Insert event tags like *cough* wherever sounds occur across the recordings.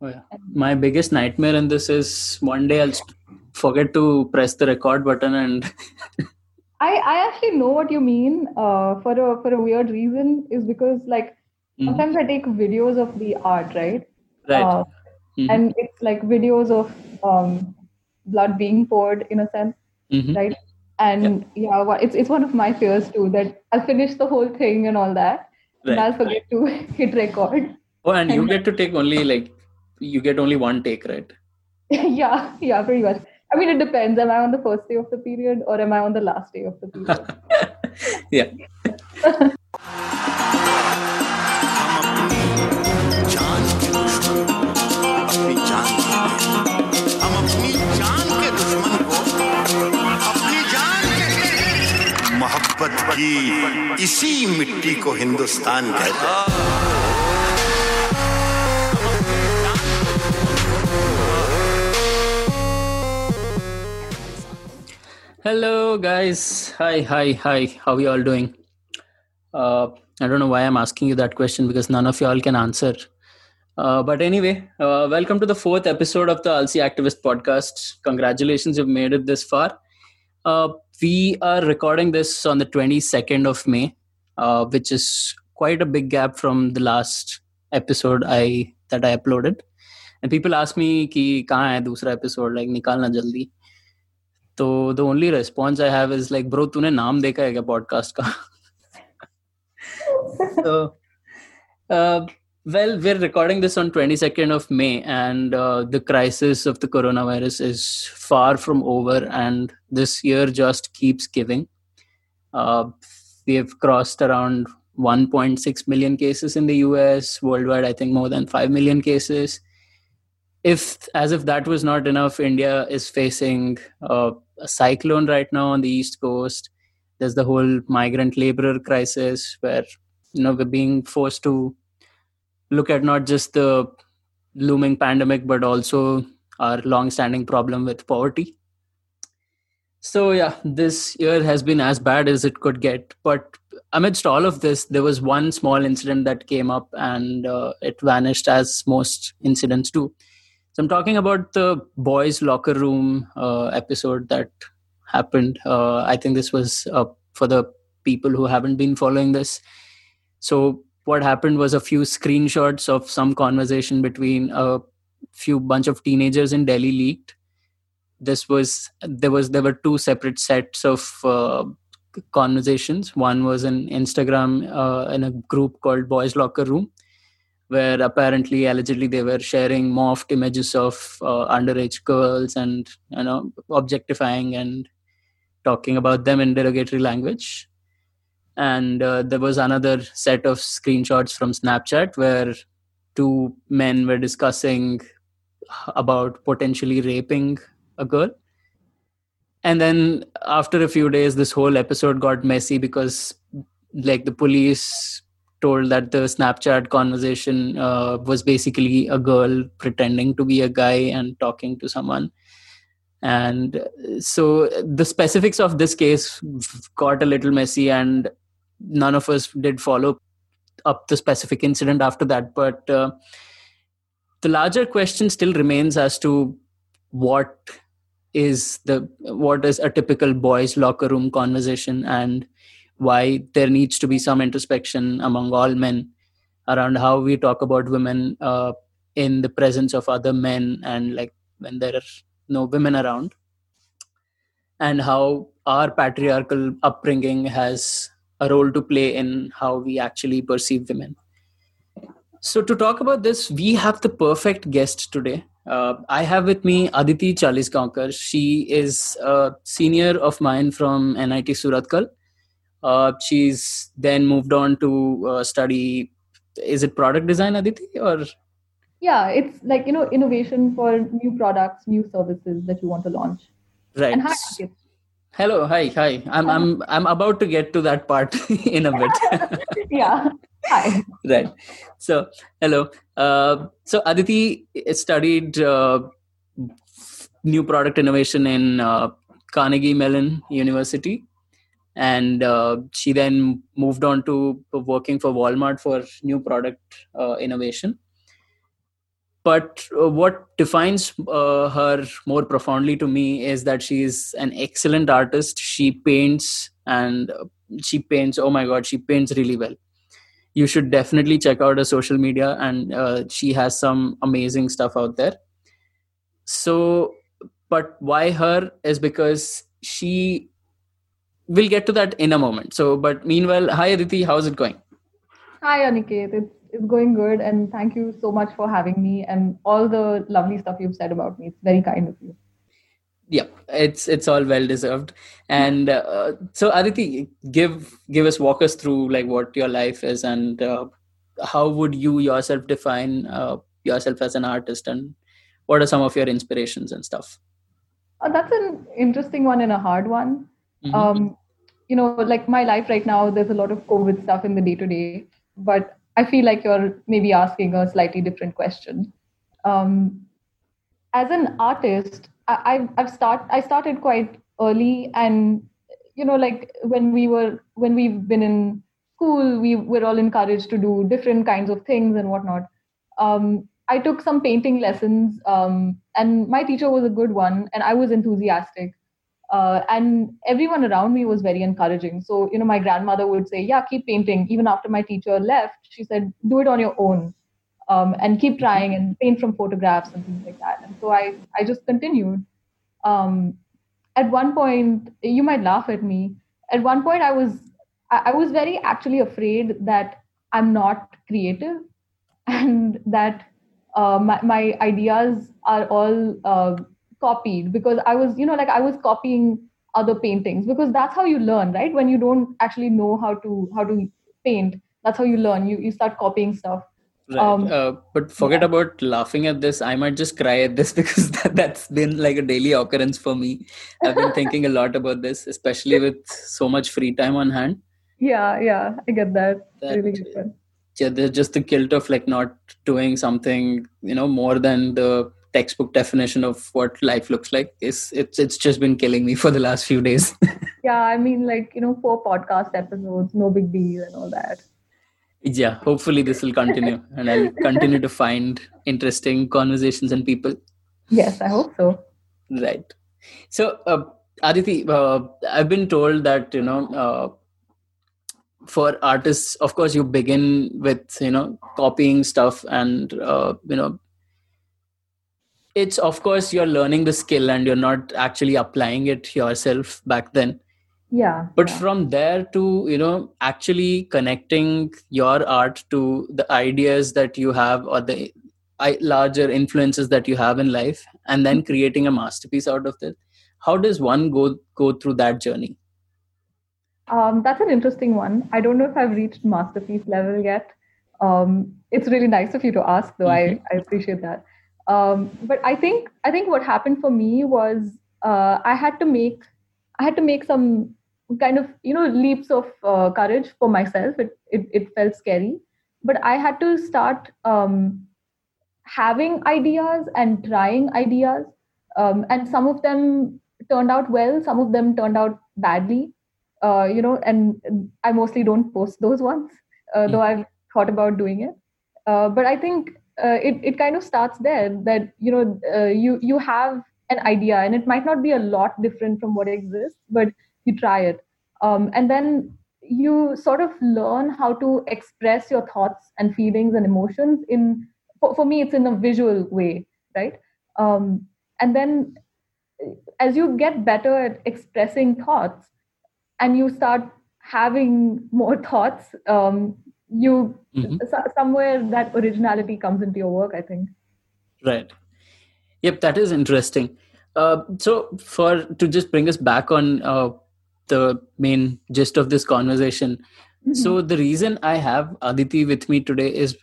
Oh, yeah. My biggest nightmare in this is one day I'll forget to press the record button and. *laughs* I, I actually know what you mean uh, for a for a weird reason is because like mm-hmm. sometimes I take videos of the art right right uh, mm-hmm. and it's like videos of um, blood being poured in a sense mm-hmm. right and yeah. yeah it's it's one of my fears too that I'll finish the whole thing and all that right. and I'll forget to *laughs* hit record oh and, and you get to take only like you get only one take, right? *laughs* yeah, yeah, pretty much. I mean, it depends. Am I on the first day of the period or am I on the last day of the period? *laughs* yeah. *laughs* मोहब्बत की इसी मिट्टी को हिंदुस्तान कहते हैं Hello, guys. Hi, hi, hi. How are you all doing? Uh, I don't know why I'm asking you that question because none of you all can answer. Uh, but anyway, uh, welcome to the fourth episode of the ALSI Activist Podcast. Congratulations, you've made it this far. Uh, we are recording this on the 22nd of May, uh, which is quite a big gap from the last episode I that I uploaded. And people ask me, ki kahan hai dusra episode? Like, nikalna jaldi. तो the only response I have is like bro तूने नाम देखा है क्या podcast का so *laughs* uh, well we're recording this on 22nd of may and uh, the crisis of the coronavirus is far from over and this year just keeps giving uh, we have crossed around 1.6 million cases in the us worldwide i think more than 5 million cases if as if that was not enough india is facing uh, a cyclone right now on the east coast. There's the whole migrant laborer crisis where you know we're being forced to look at not just the looming pandemic but also our long-standing problem with poverty. So yeah this year has been as bad as it could get. But amidst all of this there was one small incident that came up and uh, it vanished as most incidents do so I'm talking about the boys' locker room uh, episode that happened. Uh, I think this was uh, for the people who haven't been following this. So what happened was a few screenshots of some conversation between a few bunch of teenagers in Delhi leaked. This was there was there were two separate sets of uh, conversations. One was an Instagram uh, in a group called Boys Locker Room, where apparently allegedly they were sharing morphed images of uh, underage girls and you know objectifying and talking about them in derogatory language. And uh, there was another set of screenshots from snapchat where two men were discussing about potentially raping a girl. And then after a few days this whole episode got messy because like the police told that the Snapchat conversation uh, was basically a girl pretending to be a guy and talking to someone. And so the specifics of this case got a little messy, and none of us did follow up the specific incident after that. But uh, the larger question still remains as to what is the what is a typical boys locker room conversation and why there needs to be some introspection among all men around how we talk about women uh, in the presence of other men and like when there are no women around. And how our patriarchal upbringing has a role to play in how we actually perceive women. So to talk about this we have the perfect guest today. Uh, I have with me Aditi Chalisgaonkar. She is a senior of mine from NIT Surathkal uh, she's then moved on to uh, study. Is it product design, Aditi, or? Yeah, it's like you know innovation for new products, new services that you want to launch. Right. And hi, Hello, hi, hi. I'm I'm I'm about to get to that part *laughs* in a bit. *laughs* yeah. Hi. Right. So, hello. Uh, so Aditi studied uh, new product innovation in uh, Carnegie Mellon University and uh, she then moved on to working for walmart for new product uh, innovation. But uh, what defines uh, her more profoundly to me is that she is an excellent artist. She paints and she paints oh my god she paints really well. You should definitely check out her social media and uh, she has some amazing stuff out there. So but why her is because she will get to that in a moment. So but meanwhile hi aditi how's it going? Hi aniket. It's, it's going good and thank you so much for having me and all the lovely stuff you've said about me. It's very kind of you. Yeah it's it's all well deserved. And uh, so aditi give give us walk us through like what your life is and uh, how would you yourself define uh, yourself as an artist and what are some of your inspirations and stuff? Uh, that's an interesting one and a hard one. Mm-hmm. um, you know like my life right now there's a lot of covid stuff in the day to day but i feel like you're maybe asking a slightly different question um, as an artist I, I've start I started quite early, and you know, like when we were when we've been in school, we were all encouraged to do different kinds of things and whatnot. Um, I took some painting lessons, um, and my teacher was a good one, and I was enthusiastic. Uh, and everyone around me was very encouraging. So, you know, my grandmother would say, Yeah, keep painting. Even after my teacher left, she said, Do it on your own um, and keep trying and paint from photographs and things like that. And so I, I just continued. Um, at one point, you might laugh at me. At one point, I was I was very actually afraid that I'm not creative *laughs* and that uh, my, my ideas are all uh, copied because I was, you know, like I was copying other paintings because that's how you learn, right? When you don't actually know how to how to paint, that's how you learn. You you start copying stuff. Right. Um, uh, but forget yeah. about laughing at this. I might just cry at this *laughs* because that, that's been like a daily occurrence for me. I've been thinking a lot about this, especially with so much free time on hand. Yeah, yeah, I get that. that really good. Yeah, there's just the guilt of like not doing something, you know, more than the textbook definition of what life looks like. Is it's it's just been killing me for the last few days. *laughs* yeah, I mean, like you know, four podcast episodes, no big deal, and all that yeah hopefully this will continue and i'll continue to find interesting conversations and people yes i hope so right so uh, aditi uh, i've been told that you know uh, for artists of course you begin with you know copying stuff and uh, you know it's of course you're learning the skill and you're not actually applying it yourself back then. Yeah but yeah. from there to you know actually connecting your art to the ideas that you have or the larger influences that you have in life and then creating a masterpiece out of it. How does one go go through that journey? Um, that's an interesting one. I don't know if i've reached masterpiece level yet. Um, it's really nice of you to ask though. Mm-hmm. I, I appreciate that um, but i think i think what happened for me was uh, i had to make i had to make some kind of you know leaps of uh, courage for myself. It, it, it felt scary. But i had to start um, having ideas and trying ideas. Um, and some of them turned out well some of them turned out badly. Uh, you know and i mostly don't post those ones uh, though i've thought about doing it. Uh, but i think uh, it, it kind of starts there that you know uh, you you have an idea and it might not be a lot different from what exists but you try it. Um, and then you sort of learn how to express your thoughts and feelings and emotions in for, for me it's in a visual way right? Um, and then as you get better at expressing thoughts and you start having more *laughs* thoughts um, you mm-hmm. somewhere that originality comes into your work i think right yep that is interesting uh, so for to just bring us back on uh, the main gist of this conversation. Mm-hmm. So the reason I have Aditi with me today is,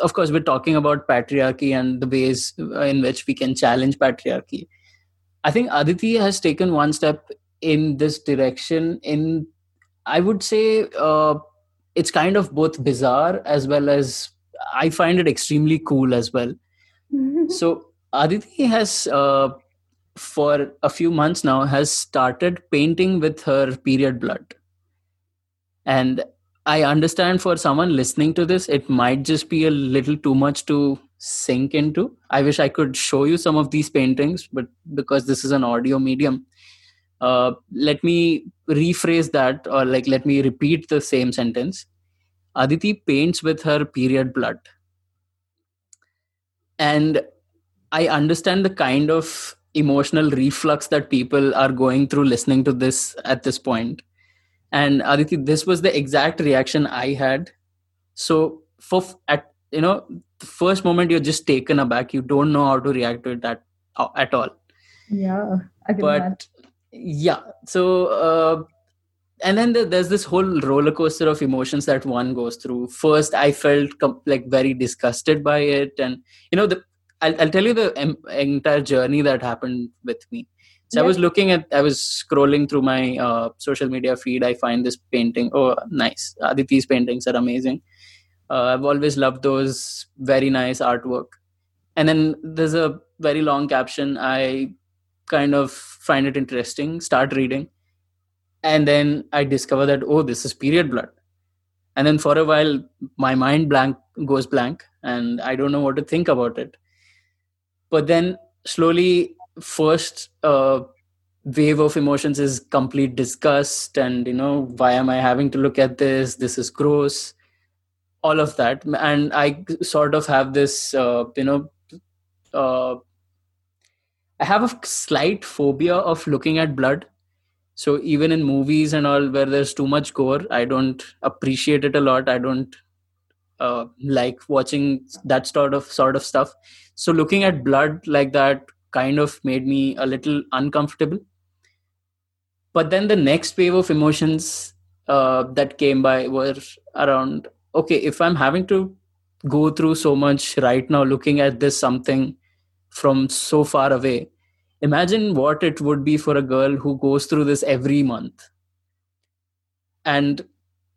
of course, we're talking about patriarchy and the ways in which we can challenge patriarchy. I think Aditi has taken one step in this direction. In I would say uh, it's kind of both bizarre as well as I find it extremely cool as well. *laughs* So Aditi has uh, for a few months now has started painting with her period blood and i understand for someone listening to this it might just be a little too much to sink into. I wish I could show you some of these paintings, but because this is an audio medium, uh, let me rephrase that or like let me repeat the same sentence. Aditi paints with her period blood. And I understand the kind of emotional reflux that people are going through listening to this at this point. And Aditi, this was the exact reaction I had. So for at you know the first moment you're just taken aback you don't know how to react to it at, at all yeah but yeah. So uh, and then there's this whole roller coaster of emotions that one goes through. First i felt like very disgusted by it. And you know the i'll, I'll tell you the em- entire journey that happened with me. So yeah. i was looking at i was scrolling through my uh, social media feed. I find this painting. Oh nice. Aditi's paintings are amazing. Uh, I've always loved those. Very nice artwork. And then there's a very long caption. I kind of find it interesting, start reading. And then I discover that, oh, this is period blood. And then for a while, my mind blank goes blank and I don't know what to think about it. But then slowly, first uh, wave of emotions is complete disgust and, you know, why am I having to look at this? This is gross all of that and i sort of have this uh, you know uh, i have a slight phobia of looking at blood. So even in movies and all where there's too much gore i don't appreciate it a lot. I don't uh, like watching that sort of sort of stuff. So looking at blood like that kind of made me a little uncomfortable. But then the next wave of emotions uh, that came by were around okay if i'm having to go through so much right now looking at this something from so far away. Imagine what it would be for a girl who goes through this every month. And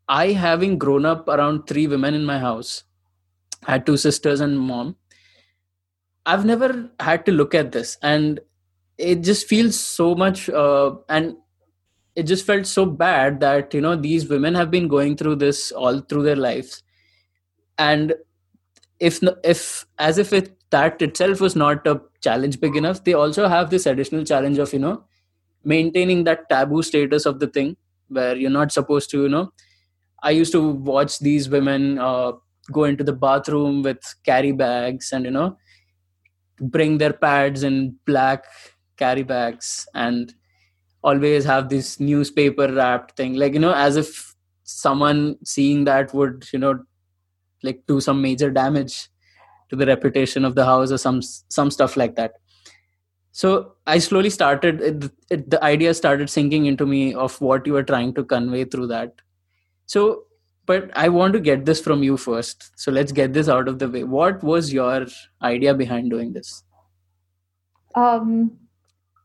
i having grown up around three women in my house had two sisters and mom i've never had to look at this. And it just feels so much uh, and it just felt so bad that you know these women have been going through this all through their lives. And if if as if it that itself was not a challenge big enough. They also have this additional challenge of you know maintaining that taboo status of the thing where you're not supposed to you know. I used to watch these women uh, go into the bathroom with carry bags and you know bring their pads in black carry bags and always have this newspaper wrapped thing. Like you know as if someone seeing that would you know like do some major damage to the reputation of the house or some some stuff like that. So i slowly started it, it, the idea started sinking into me of what you were trying to convey through that. So but i want to get this from you first. So let's get this out of the way. What was your idea behind doing this? Um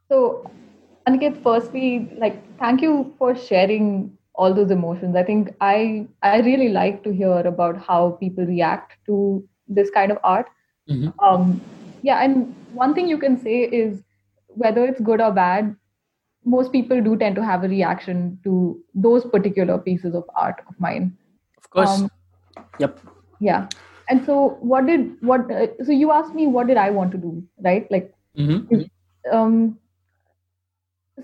so Aniket, firstly, like thank you for sharing all those emotions. I think I I really like to hear about how people react to this kind of art. Mm-hmm. Um, yeah, and one thing you can say is whether it's good or bad, most people do tend to have a reaction to those particular pieces of art of mine. Of course. Um, yep. Yeah. And so, what did what? Uh, so you asked me what did I want to do, right? Like, mm-hmm. um,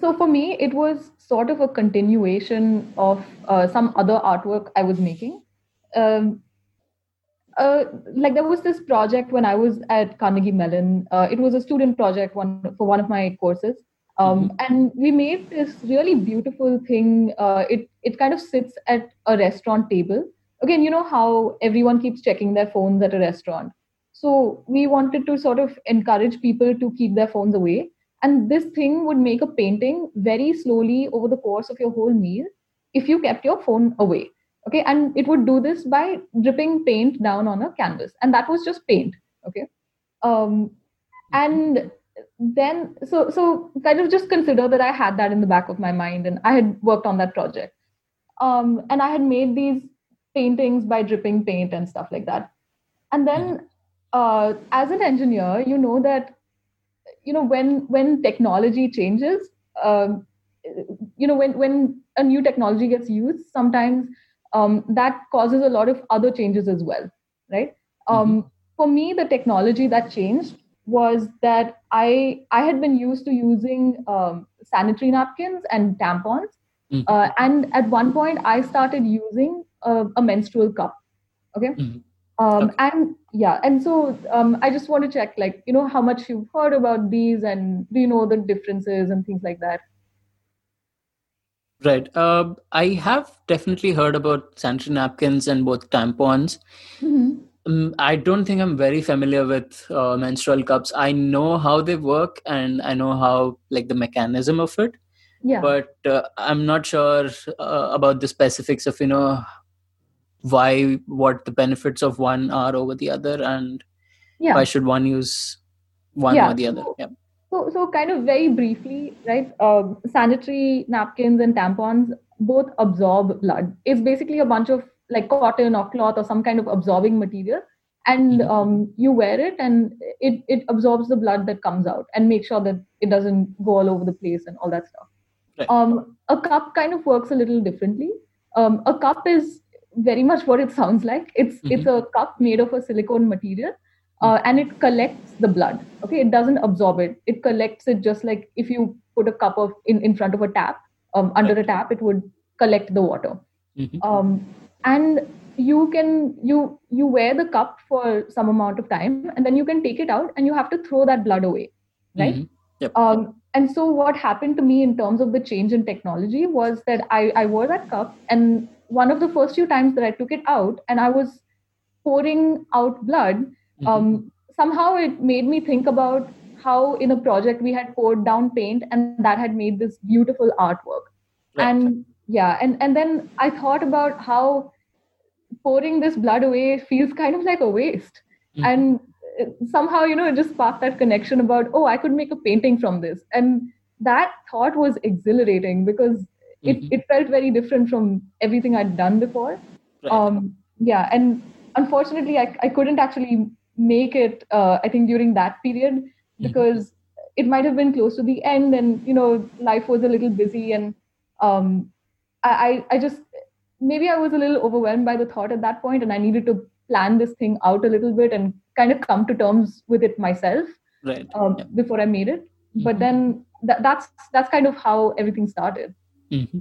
so for me, it was sort of a continuation of uh, some other artwork I was making. Um, uh, like there was this project when I was at Carnegie Mellon. Uh, it was a student project one for one of my courses, um, mm-hmm. and we made this really beautiful thing. Uh, it it kind of sits at a restaurant table. Again, you know how everyone keeps checking their phones at a restaurant. So we wanted to sort of encourage people to keep their phones away and this thing would make a painting very slowly over the course of your whole meal if you kept your phone away okay and it would do this by dripping paint down on a canvas. And that was just paint okay? Um, and then so so kind of just consider that i had that in the back of my mind and i had worked on that project. Um, and i had made these paintings by dripping paint and stuff like that. And then uh, as an engineer you know that you know when when technology changes um, you know when when a new technology gets used sometimes um, that causes a lot of other changes as well right um, mm-hmm. for me, the technology that changed was that I I had been used to using um, sanitary napkins and tampons, mm-hmm. uh, and at one point I started using a, a menstrual cup. Okay. Mm-hmm. Um, okay. And yeah, and so um, I just want to check, like, you know, how much you've heard about these, and do you know the differences and things like that? Right. Uh, I have definitely heard about sanitary napkins and both tampons. Mm-hmm. Um, I don't think I'm very familiar with uh, menstrual cups. I know how they work and I know how, like, the mechanism of it. Yeah. But uh, I'm not sure uh, about the specifics of, you know, why, what the benefits of one are over the other and yeah. why should one use one yeah. or the other. Yeah. So, so kind of very briefly, right? Uh, sanitary napkins and tampons both absorb blood. It's basically a bunch of like cotton or cloth or some kind of absorbing material, and mm-hmm. um, you wear it, and it it absorbs the blood that comes out and make sure that it doesn't go all over the place and all that stuff. Right. Um, a cup kind of works a little differently. Um, a cup is very much what it sounds like. It's mm-hmm. it's a cup made of a silicone material uh, and it collects the blood okay it doesn't absorb it it collects it just like if you put a cup of in, in front of a tap um, under a tap it would collect the water mm-hmm. um, and you can you you wear the cup for some amount of time and then you can take it out and you have to throw that blood away right mm-hmm. yep. um, and so what happened to me in terms of the change in technology was that I, I wore that cup and one of the first few times that i took it out and i was pouring out blood Mm-hmm. Um, somehow it made me think about how in a project we had poured down paint and that had made this beautiful artwork. Right. And yeah, and, and then I thought about how pouring this blood away feels kind of like a waste. Mm-hmm. And somehow, you know, it just sparked that connection about, oh, I could make a painting from this. And that thought was exhilarating because it, mm-hmm. it felt very different from everything I'd done before. Right. Um, yeah, and unfortunately, I, I couldn't actually make it uh, i think during that period mm-hmm. because mm-hmm. it might have been close to the end and you know life was a little busy and um, I, I just maybe i was a little overwhelmed by the thought at that point and i needed to plan this thing out a little bit and kind of come to terms with it myself right um, yeah. before i made it mm-hmm. but then th- that's that's kind of how everything started mm-hmm.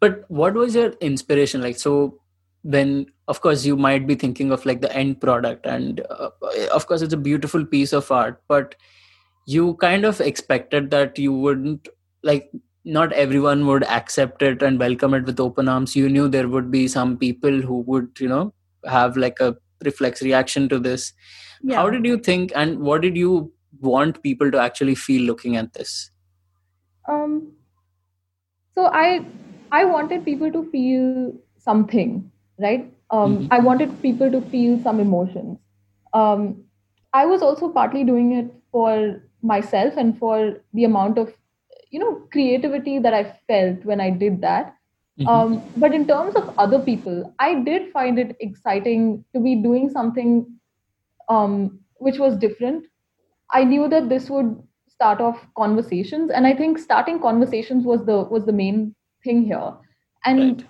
but what was your inspiration like so then of course you might be thinking of like the end product and uh, of course it's a beautiful piece of art but you kind of expected that you wouldn't like not everyone would accept it and welcome it with open arms. You knew there would be some people who would you know have like a reflex reaction to this. Yeah. how did you think and what did you want people to actually feel looking at this? Um so i i wanted people to feel something right? Um, mm-hmm. I wanted people to feel some emotions. Um, I was also partly doing it for myself and for the amount of, you know, creativity that I felt when I did that. Mm-hmm. Um, but in terms of other people, I did find it exciting to be doing something um, which was different. I knew that this would start off conversations, and I think starting conversations was the was the main thing here. And right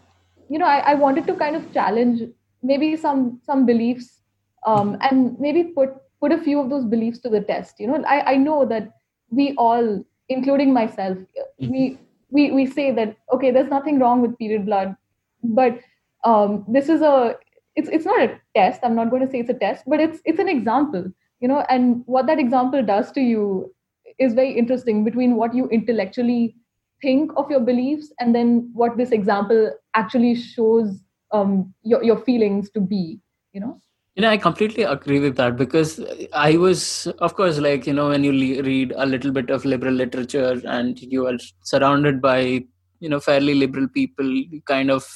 you know I, I wanted to kind of challenge maybe some some beliefs um, and maybe put put a few of those beliefs to the test you know i, I know that we all including myself mm-hmm. we we we say that okay there's nothing wrong with period blood but um, this is a it's it's not a test i'm not going to say it's a test but it's it's an example you know and what that example does to you is very interesting between what you intellectually think of your beliefs and then what this example actually shows um, your, your feelings to be you know? You know i completely agree with that because i was of course like you know when you le- read a little bit of liberal literature and you are surrounded by you know fairly liberal people you kind of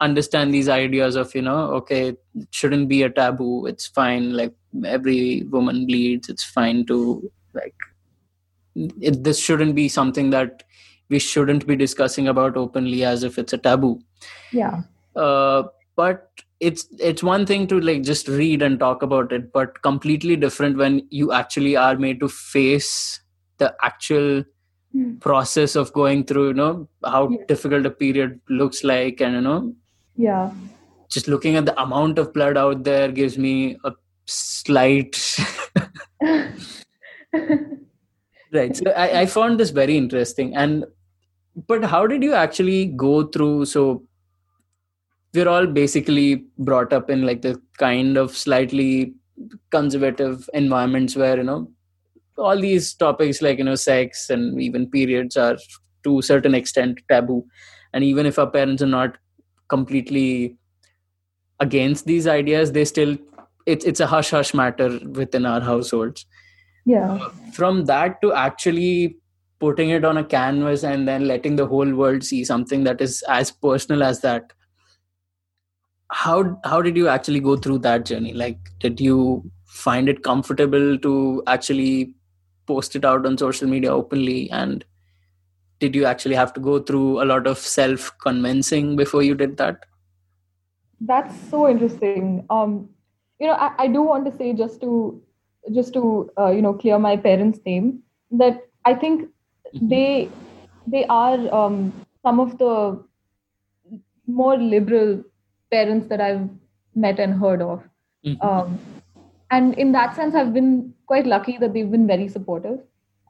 understand these ideas of you know okay it shouldn't be a taboo it's fine like every woman bleeds it's fine to like it, this shouldn't be something that we shouldn't be discussing about openly as if it's a taboo yeah uh, but it's it's one thing to like just read and talk about it but completely different when you actually are made to face the actual mm. process of going through you know how yeah. difficult a period looks like and you know yeah just looking at the amount of blood out there gives me a slight *laughs* *laughs* *laughs* right. So I, I found this very interesting. And but how did you actually go through so we're all basically brought up in like the kind of slightly conservative environments where you know all these topics like you know sex and even periods are to a certain extent taboo. And even if our parents are not completely against these ideas they still it's it's a hush hush matter within our households yeah. Uh, from that to actually putting it on a canvas and then letting the whole world see something that is as personal as that. How how did you actually go through that journey? Like did you find it comfortable to actually post it out on social media openly? And did you actually have to go through a lot of self convincing before you did that? That's so interesting. Um you know I, I do want to say just to just to uh, you know clear my parents name that i think mm-hmm. they they are um, some of the more liberal parents that i've met and heard of mm-hmm. um, and in that sense i've been quite lucky that they've been very supportive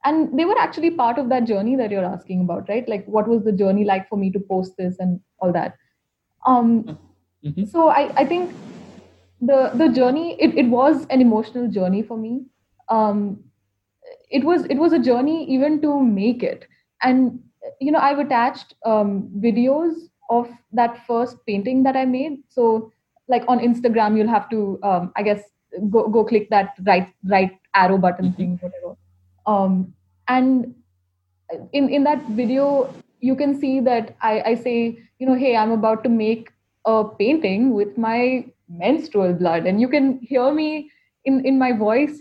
and they were actually part of that journey that you're asking about right like what was the journey like for me to post this and all that um, mm-hmm. so I, I think the the journey it, it was an emotional journey for me. Um, it was it was a journey even to make it. And you know i've attached um, videos of that first painting that i made. So like on instagram you'll have to um, i guess go go click that right right arrow button mm-hmm. thing whatever. Um, and in in that video you can see that I, I say you know hey i'm about to make a painting with my menstrual blood. And you can hear me in in my voice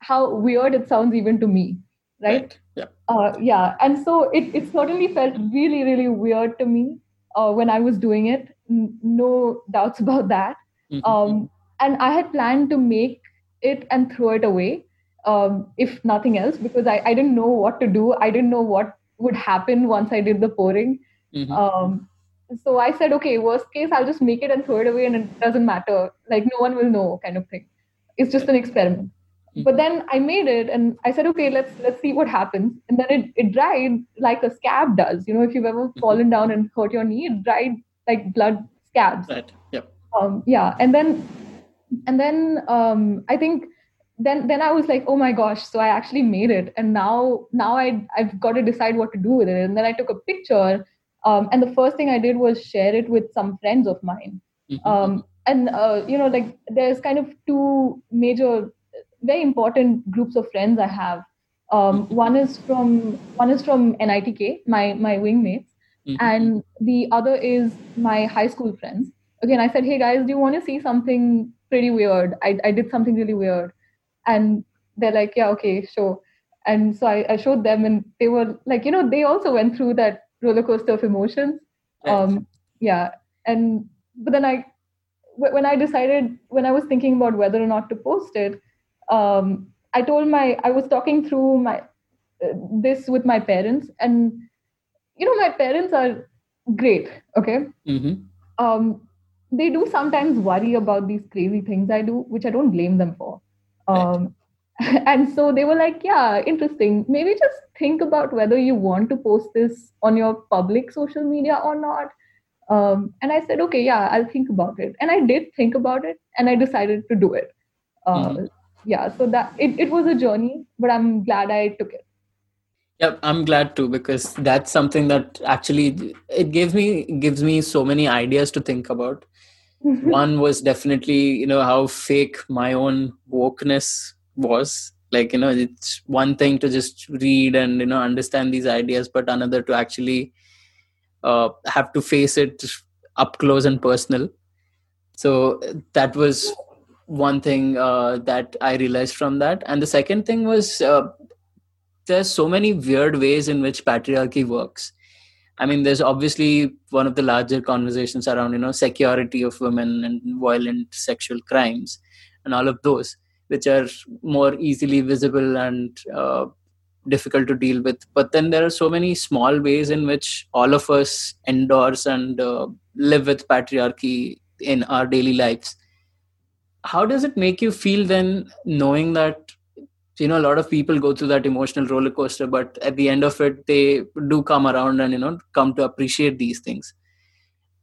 how weird it sounds even to me right, right. yeah. Uh, yeah. And so it, it certainly felt really really weird to me uh, when i was doing it. N- no doubts *laughs* about that. Mm-hmm. um, and i had planned to make it and throw it away um, if nothing else because I, I didn't know what to do. I didn't know what would happen once i did the pouring. Mm-hmm. um, so I said, okay, worst case, I'll just make it and throw it away and it doesn't matter. Like, no one will know, kind of thing. It's just an experiment. Mm-hmm. But then I made it and I said, okay, let's let's see what happens. And then it, it dried like a scab does. You know, if you've ever mm-hmm. fallen down and hurt your knee, it dried like blood scabs. Right. Yep. Um, yeah. And then and then um, I think then then I was like, oh my gosh, so I actually made it. And now now I I've got to decide what to do with it. And then I took a picture um, and the first thing I did was share it with some friends of mine. Mm-hmm. Um, and uh, you know, like there's kind of two major, very important groups of friends I have. Um, mm-hmm. One is from one is from NITK, my my wingmates, mm-hmm. and the other is my high school friends. Again, I said, hey guys, do you want to see something pretty weird? I I did something really weird, and they're like, yeah, okay, sure. And so I, I showed them, and they were like, you know, they also went through that roller coaster of emotions. Right. Um, yeah, and but then I, when I decided when I was thinking about whether or not to post it, um, I told my I was talking through my uh, this with my parents, and you know my parents are great. Okay. Mm-hmm. Um, they do sometimes worry about these crazy things I do, which I don't blame them for. Um, *laughs* and so they were like yeah interesting. Maybe just think about whether you want to post this on your public social media or not. Um, and i said okay yeah i'll think about it. And i did think about it and i decided to do it. Uh, mm. yeah so that it, it was a journey but i'm glad i took it. Yep, I'm glad too because that's something that actually it gives me gives me so many ideas to think about. *laughs* One was definitely you know how fake my own wokeness was like you know it's one thing to just read and you know understand these ideas but another to actually uh, have to face it up close and personal. So that was one thing uh, that i realized from that. And the second thing was uh, there's so many weird ways in which patriarchy works. I mean there's obviously one of the larger conversations around you know security of women and violent sexual crimes and all of those which are more easily visible and uh, difficult to deal with. But then there are so many small ways in which all of us endorse and uh, live with patriarchy in our daily lives. How does it make you feel then knowing that you know a lot of people go through that emotional roller coaster but at the end of it they do come around and you know come to appreciate these things?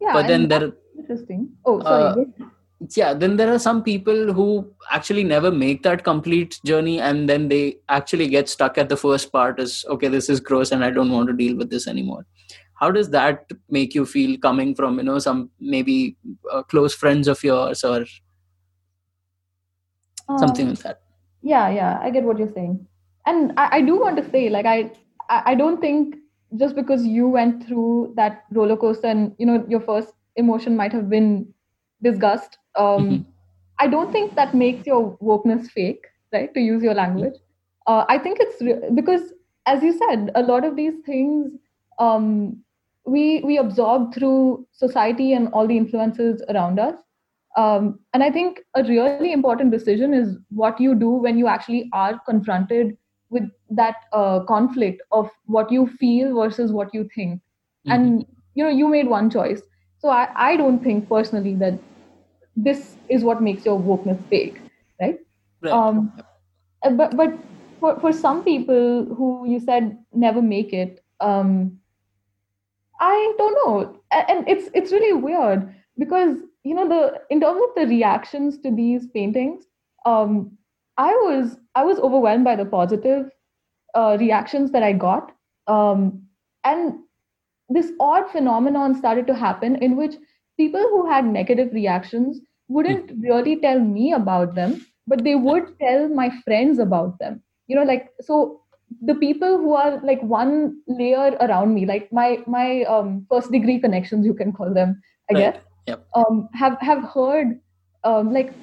Yeah but then there interesting. Oh sorry uh, yeah then there are some people who actually never make that complete journey and then they actually get stuck at the first part as okay this is gross and i don't want to deal with this anymore. How does that make you feel coming from you know some maybe uh, close friends of yours or something um, like that? yeah yeah i get what you're saying. And I, I do want to say like i i don't think just because you went through that roller coaster and you know your first emotion might have been disgust um, mm-hmm. i don't think that makes your wokeness fake right to use your language uh, i think it's re- because as you said a lot of these things um, we we absorb through society and all the influences around us um, and i think a really important decision is what you do when you actually are confronted with that uh, conflict of what you feel versus what you think mm-hmm. and you know you made one choice so I, I don't think personally that this is what makes your wokeness fake, right? right. Um, uh, but but for, for some people who you said never make it, um, I don't know, and it's it's really weird because you know the in terms of the reactions to these paintings, um, I was I was overwhelmed by the positive uh, reactions that I got, um, and this odd phenomenon started to happen in which people who had negative reactions wouldn't hmm. really tell me about them but they would tell my friends about them you know like so the people who are like one layer around me like my my um, first degree connections you can call them i right. guess yep. um, have have heard um, like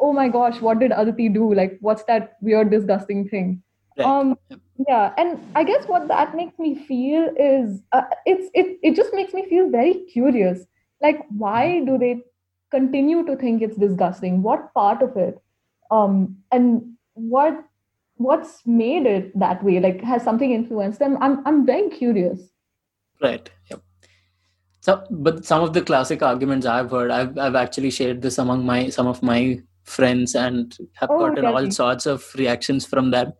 oh my gosh what did aditi do like what's that weird disgusting thing right. um yep yeah and i guess what that makes me feel is uh, it's it, it just makes me feel very curious like why mm-hmm. do they continue to think it's disgusting? What part of it um and what what's made it that way? Like has something influenced them? I'm i'm very curious. Right yep. So but some of the classic arguments i've heard i've i've actually shared this among my some of my friends and have oh, gotten all sorts of reactions from them.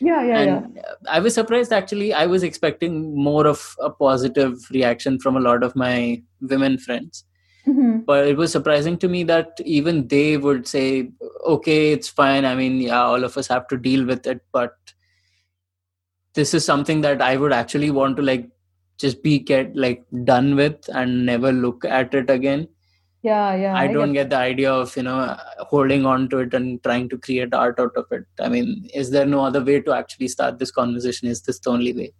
Yeah yeah and yeah. i was surprised actually. I was expecting more of a positive reaction from a lot of my women friends. Mm-hmm. but it was surprising to me that even they would say okay it's fine. I mean yeah all of us have to deal with it but this is something that i would actually want to like just be get like done with and never look at it again yeah yeah i, I don't get, get the idea of you know holding on to it and trying to create art out of it. I mean is there no other way to actually start this conversation? Is this the only way?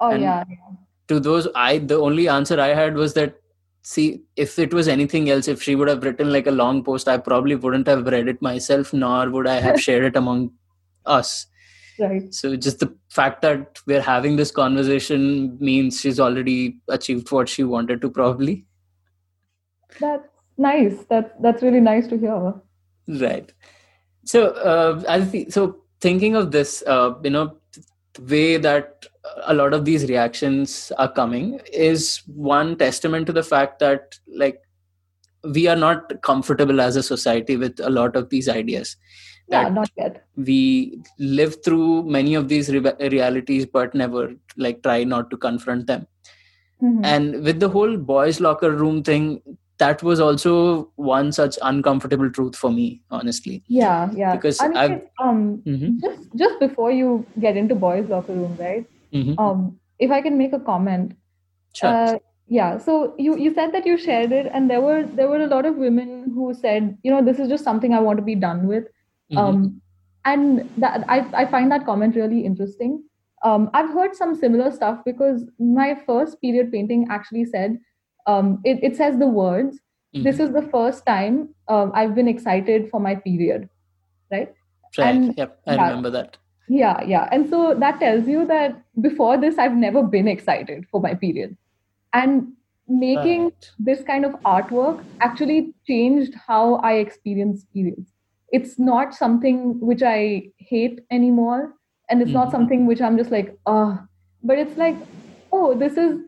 Oh and yeah, yeah. to those i the only answer i had was that see if it was anything else if she would have written like a long post i probably wouldn't have read it myself nor would i have *laughs* shared it among us. Right. So just the fact that we're having this conversation means she's already achieved what she wanted to probably that's nice. That's that's really nice to hear. Right. So, uh, I so thinking of this, uh, you know, the way that a lot of these reactions are coming is one testament to the fact that like we are not comfortable as a society with a lot of these ideas yeah not yet we live through many of these re- realities but never like try not to confront them mm-hmm. and with the whole boys locker room thing that was also one such uncomfortable truth for me honestly yeah yeah because I mean, um mm-hmm. just just before you get into boys locker room right mm-hmm. um if i can make a comment sure. Uh, yeah so you you said that you shared it and there were there were a lot of women who said you know this is just something i want to be done with mm-hmm. um and that i i find that comment really interesting um i've heard some similar stuff because my first period painting actually said um, it, it says the words. Mm-hmm. this is the first time um, i've been excited for my period right? Right and, yep i yeah, remember that. Yeah yeah. And so that tells you that before this i've never been excited for my period. And making right. this kind of artwork actually changed how i experience periods. It's not something which i hate anymore and it's mm-hmm. not something which i'm just like uh but it's like oh this is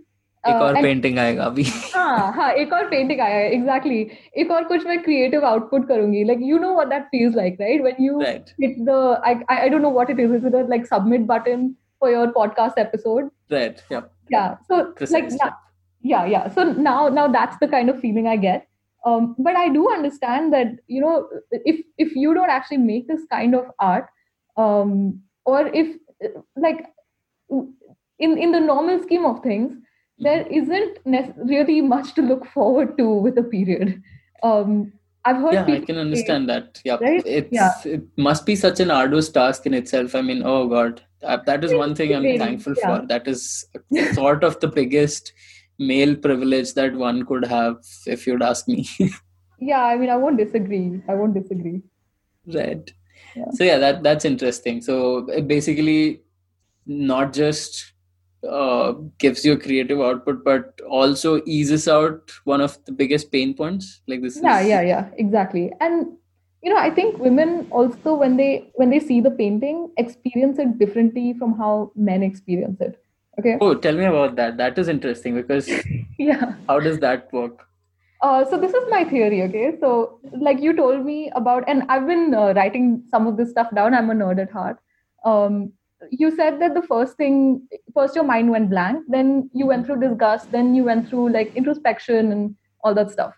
एक और painting आएगा अभी हाँ हाँ एक और painting आया है एग्जैक्टली एक और कुछ मैं क्रिएटिव आउटपुट करूंगी like you know what that feels like right when you hit the I I don't know what it is is it like submit button for your podcast episode right yeah yeah so like yeah yeah so now now that's the kind of feeling i get um, but i do understand that you know if if you don't actually make this kind of art um, or if like in in the normal scheme of things there isn't really much to look forward to with a period. Um, I've heard. Yeah, I can understand say, that. Yeah, right? it's yeah. it must be such an arduous task in itself. I mean, oh god, that is one thing I'm thankful yeah. for. That is *laughs* sort of the biggest male privilege that one could have, if you'd ask me. *laughs* yeah, I mean, I won't disagree. I won't disagree. Right. Yeah. So yeah, that that's interesting. So basically, not just uh, gives you a creative output but also eases out one of the biggest pain points. Like this yeah is... yeah yeah exactly. And you know i think women also when they when they see the painting experience it differently from how men experience it. Okay? Oh tell me about that. That is interesting because *laughs* yeah. how does that work? Uh, so this is my theory okay? So like you told me about and i've been uh, writing some of this stuff down. I'm a nerd at heart. Um, you said that the first thing first your mind went blank then you went through disgust then you went through like introspection and all that stuff.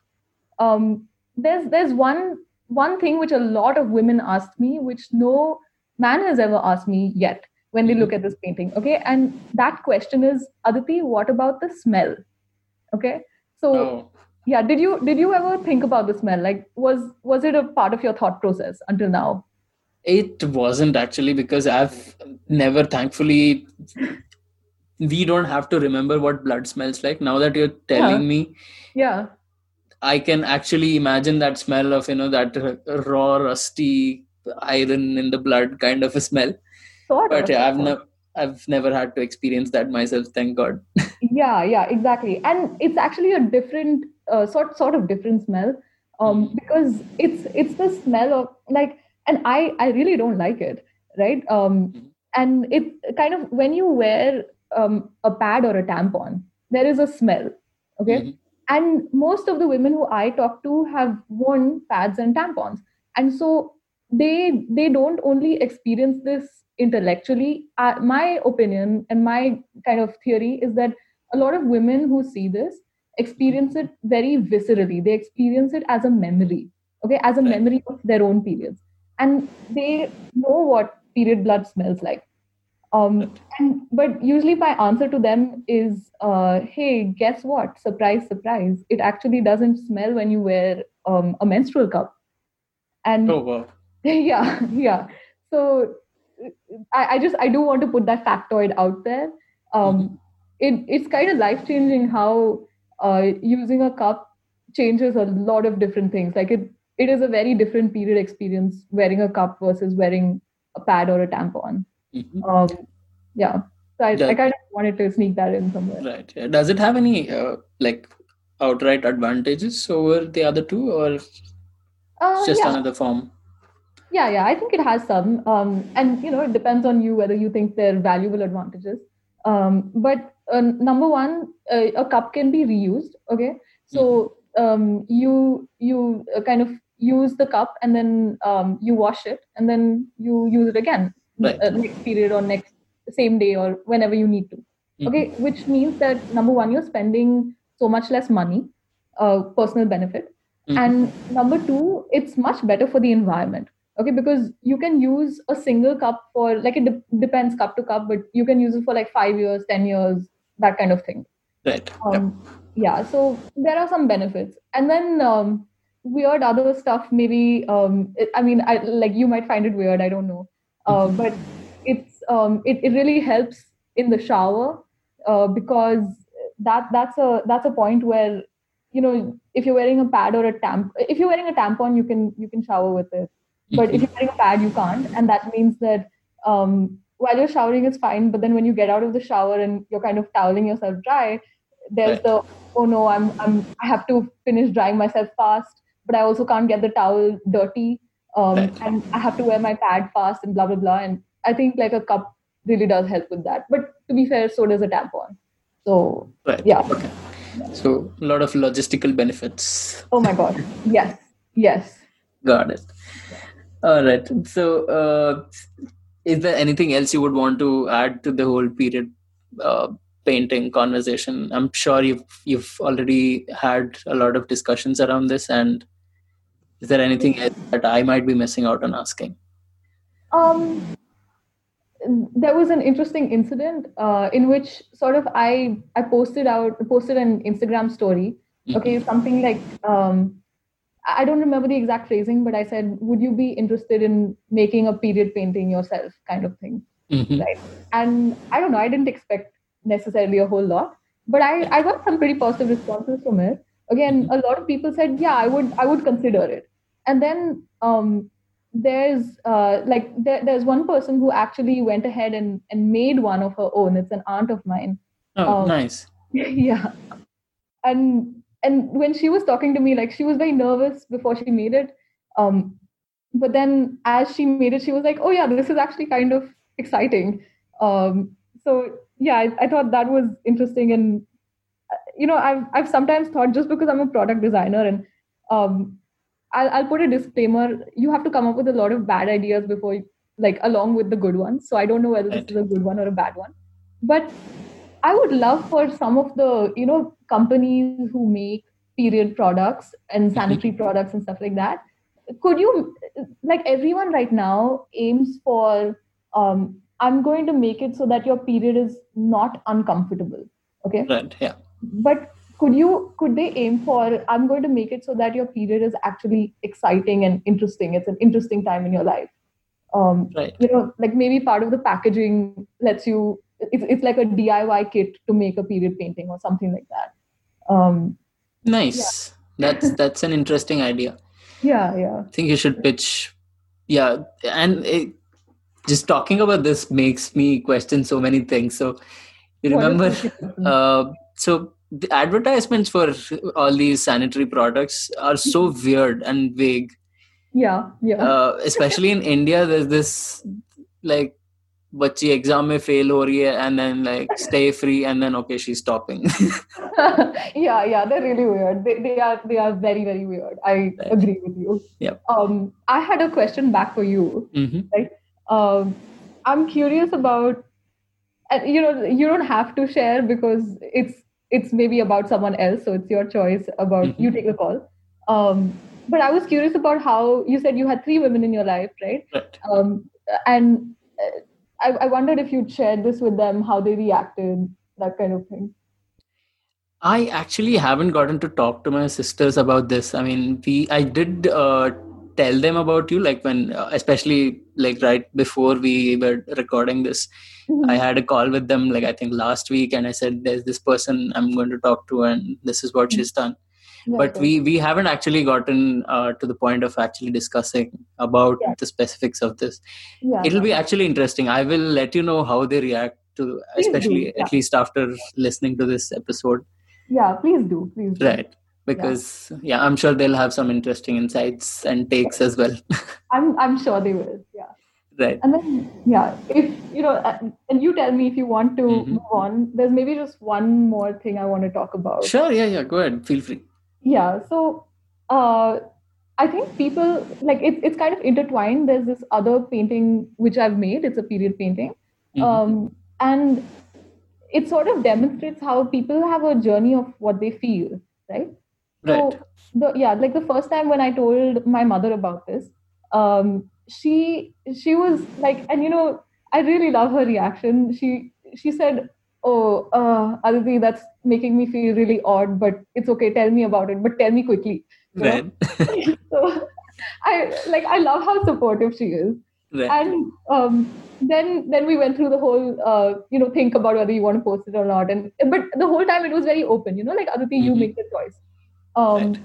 Um, there's there's one one thing which a lot of women asked me which no man has ever asked me yet when they look at this painting okay? And that question is aditi what about the smell? Okay? So oh. yeah did you did you ever think about the smell? Like was was it a part of your thought process until now it wasn't actually because I've never, thankfully, we don't have to remember what blood smells like. Now that you're telling yeah. me, yeah, I can actually imagine that smell of you know that raw, rusty iron in the blood kind of a smell. Sort but yeah, I've never. I've never had to experience that myself, thank God. *laughs* yeah, yeah, exactly. And it's actually a different uh, sort sort of different smell, um, mm. because it's it's the smell of like and i i really don't like it right? Um, mm-hmm. and it kind of when you wear um, a pad or a tampon there is a smell okay? Mm-hmm. and most of the women who i talk to have worn pads and tampons. And so they they don't only experience this intellectually. Uh, my opinion and my kind of theory is that a lot of women who see this experience it very viscerally. They experience it as a memory okay? As a memory of their own periods and they know what period blood smells like. Um, and but usually my answer to them is, uh, "Hey, guess what? Surprise, surprise! It actually doesn't smell when you wear um, a menstrual cup." And oh wow! *laughs* yeah, yeah. So I, I, just I do want to put that factoid out there. Um, mm-hmm. it, it's kind of life changing how uh, using a cup changes a lot of different things. Like it it is a very different period experience wearing a cup versus wearing a pad or a tampon. Mm-hmm. Um, yeah. So I, I, kind of wanted to sneak that in somewhere. Right. Does it have any uh, like outright advantages over the other two, or uh, just yeah. another form? Yeah, yeah. I think it has some, um, and you know, it depends on you whether you think they're valuable advantages. Um, but uh, number one, uh, a cup can be reused. Okay, so mm-hmm. um, you you uh, kind of use the cup and then um, you wash it and then you use it again right. uh, next period or next same day or whenever you need to mm-hmm. okay which means that number one you're spending so much less money uh, personal benefit mm-hmm. and number two it's much better for the environment okay because you can use a single cup for like it de- depends cup to cup but you can use it for like five years ten years that kind of thing right um, yep. yeah so there are some benefits and then um, weird other stuff maybe um it, i mean i like you might find it weird i don't know uh, mm-hmm. but it's um it, it really helps in the shower uh, because that that's a that's a point where you know if you're wearing a pad or a tamp if you're wearing a tampon you can you can shower with it but if mm-hmm. you're wearing a pad you can't and that means that um while you're showering it's fine but then when you get out of the shower and you're kind of toweling yourself dry there's right. the oh no i'm i'm i have to finish drying myself fast but I also can't get the towel dirty. Um, right. And I have to wear my pad fast and blah, blah, blah. And I think like a cup really does help with that. But to be fair, so does a tampon. So right. yeah. Okay. So a lot of logistical benefits. Oh my god. *laughs* yes. Yes. Got it. All right. So, uh, is there anything else you would want to add to the whole period uh, painting conversation? I'm sure you've you've already had a lot of discussions around this, and is there anything else that I might be missing out on asking? Um, there was an interesting incident uh, in which sort of I I posted out posted an Instagram story. Mm-hmm. Okay, something like um, I don't remember the exact phrasing, but I said, "Would you be interested in making a period painting yourself?" kind of thing, mm-hmm. right? And I don't know. I didn't expect necessarily a whole lot, but I I got some pretty positive responses from it. Again, mm-hmm. a lot of people said, "Yeah, I would I would consider it." And then um, there's uh, like there, there's one person who actually went ahead and and made one of her own. It's an aunt of mine. Oh, um, nice. *laughs* yeah, and and when she was talking to me like she was very nervous before she made it um, but then as she made it she was like oh yeah this is actually kind of exciting um, so yeah I, I, thought that was interesting and uh, you know I've, I've sometimes thought just because i'm a product designer and um, I'll, I'll put a disclaimer you have to come up with a lot of bad ideas before you, like along with the good ones so i don't know whether this is a good one or a bad one but I would love for some of the, you know, companies who make period products and mm-hmm. sanitary products and stuff like that. Could you, like everyone right now aims for, um, I'm going to make it so that your period is not uncomfortable. Okay. Right. Yeah. But could you, could they aim for, I'm going to make it so that your period is actually exciting and interesting. It's an interesting time in your life. Um, right. You know, like maybe part of the packaging lets you it's, it's like a DIY kit to make a period painting or something like that. Um, nice. Yeah. That's that's an interesting idea. Yeah, yeah. I think you should pitch. Yeah, and it, just talking about this makes me question so many things. So you remember, uh, so the advertisements for all these sanitary products are so mm-hmm. weird and vague yeah yeah uh, especially in *laughs* india there's this like बच्ची exam में fail हो and then like Stayfree and then okay she's stopping. *laughs* Yeah, yeah, they're really weird. They they are they are very very weird. I agree with you. Yeah. um i had a question back for you mm-hmm. right um i'm curious about and you know you don't have to share because it's it's maybe about someone else so it's your choice about mm-hmm. you take the call um but i was curious about how you said you had three women in your life right, right. um and uh, I, I wondered if you'd shared this with them, how they reacted, that kind of thing. I actually haven't gotten to talk to my sisters about this. I mean, we I did uh, tell them about you, like when, uh, especially like right before we were recording this, mm-hmm. I had a call with them, like I think last week, and I said, "There's this person I'm going to talk to, and this is what mm-hmm. she's done." but we we haven't actually gotten uh, to the point of actually discussing about yeah. the specifics of this yeah, it'll be actually interesting i will let you know how they react to especially at least after listening to this episode yeah please do please do. right because yeah. i'm sure they'll have some interesting insights and takes as well. *laughs* I'm i'm sure they will yeah. Right. And then yeah if you know uh, and you tell me if you want to mm-hmm. move on there's maybe just one more thing i want to talk about. Sure yeah yeah go ahead feel free. Yeah so uh, i think people like it's it's kind of intertwined. There's this other painting which i've made. It's a period painting. Mm-hmm. um, and it sort of demonstrates how people have a journey of what they feel right right so the yeah like the first time when i told my mother about this um, she she was like and you know i really love her reaction she she said oh, uh, Aditi, that's making me feel really odd, but it's okay. Tell me about it, but tell me quickly. Right. *laughs* so I like I love how supportive she is. Right. And um, then then we went through the whole uh, you know think about whether you want to post it or not, and but the whole time it was very open. You know, like Aditi, mm-hmm. you make the choice. Um, right.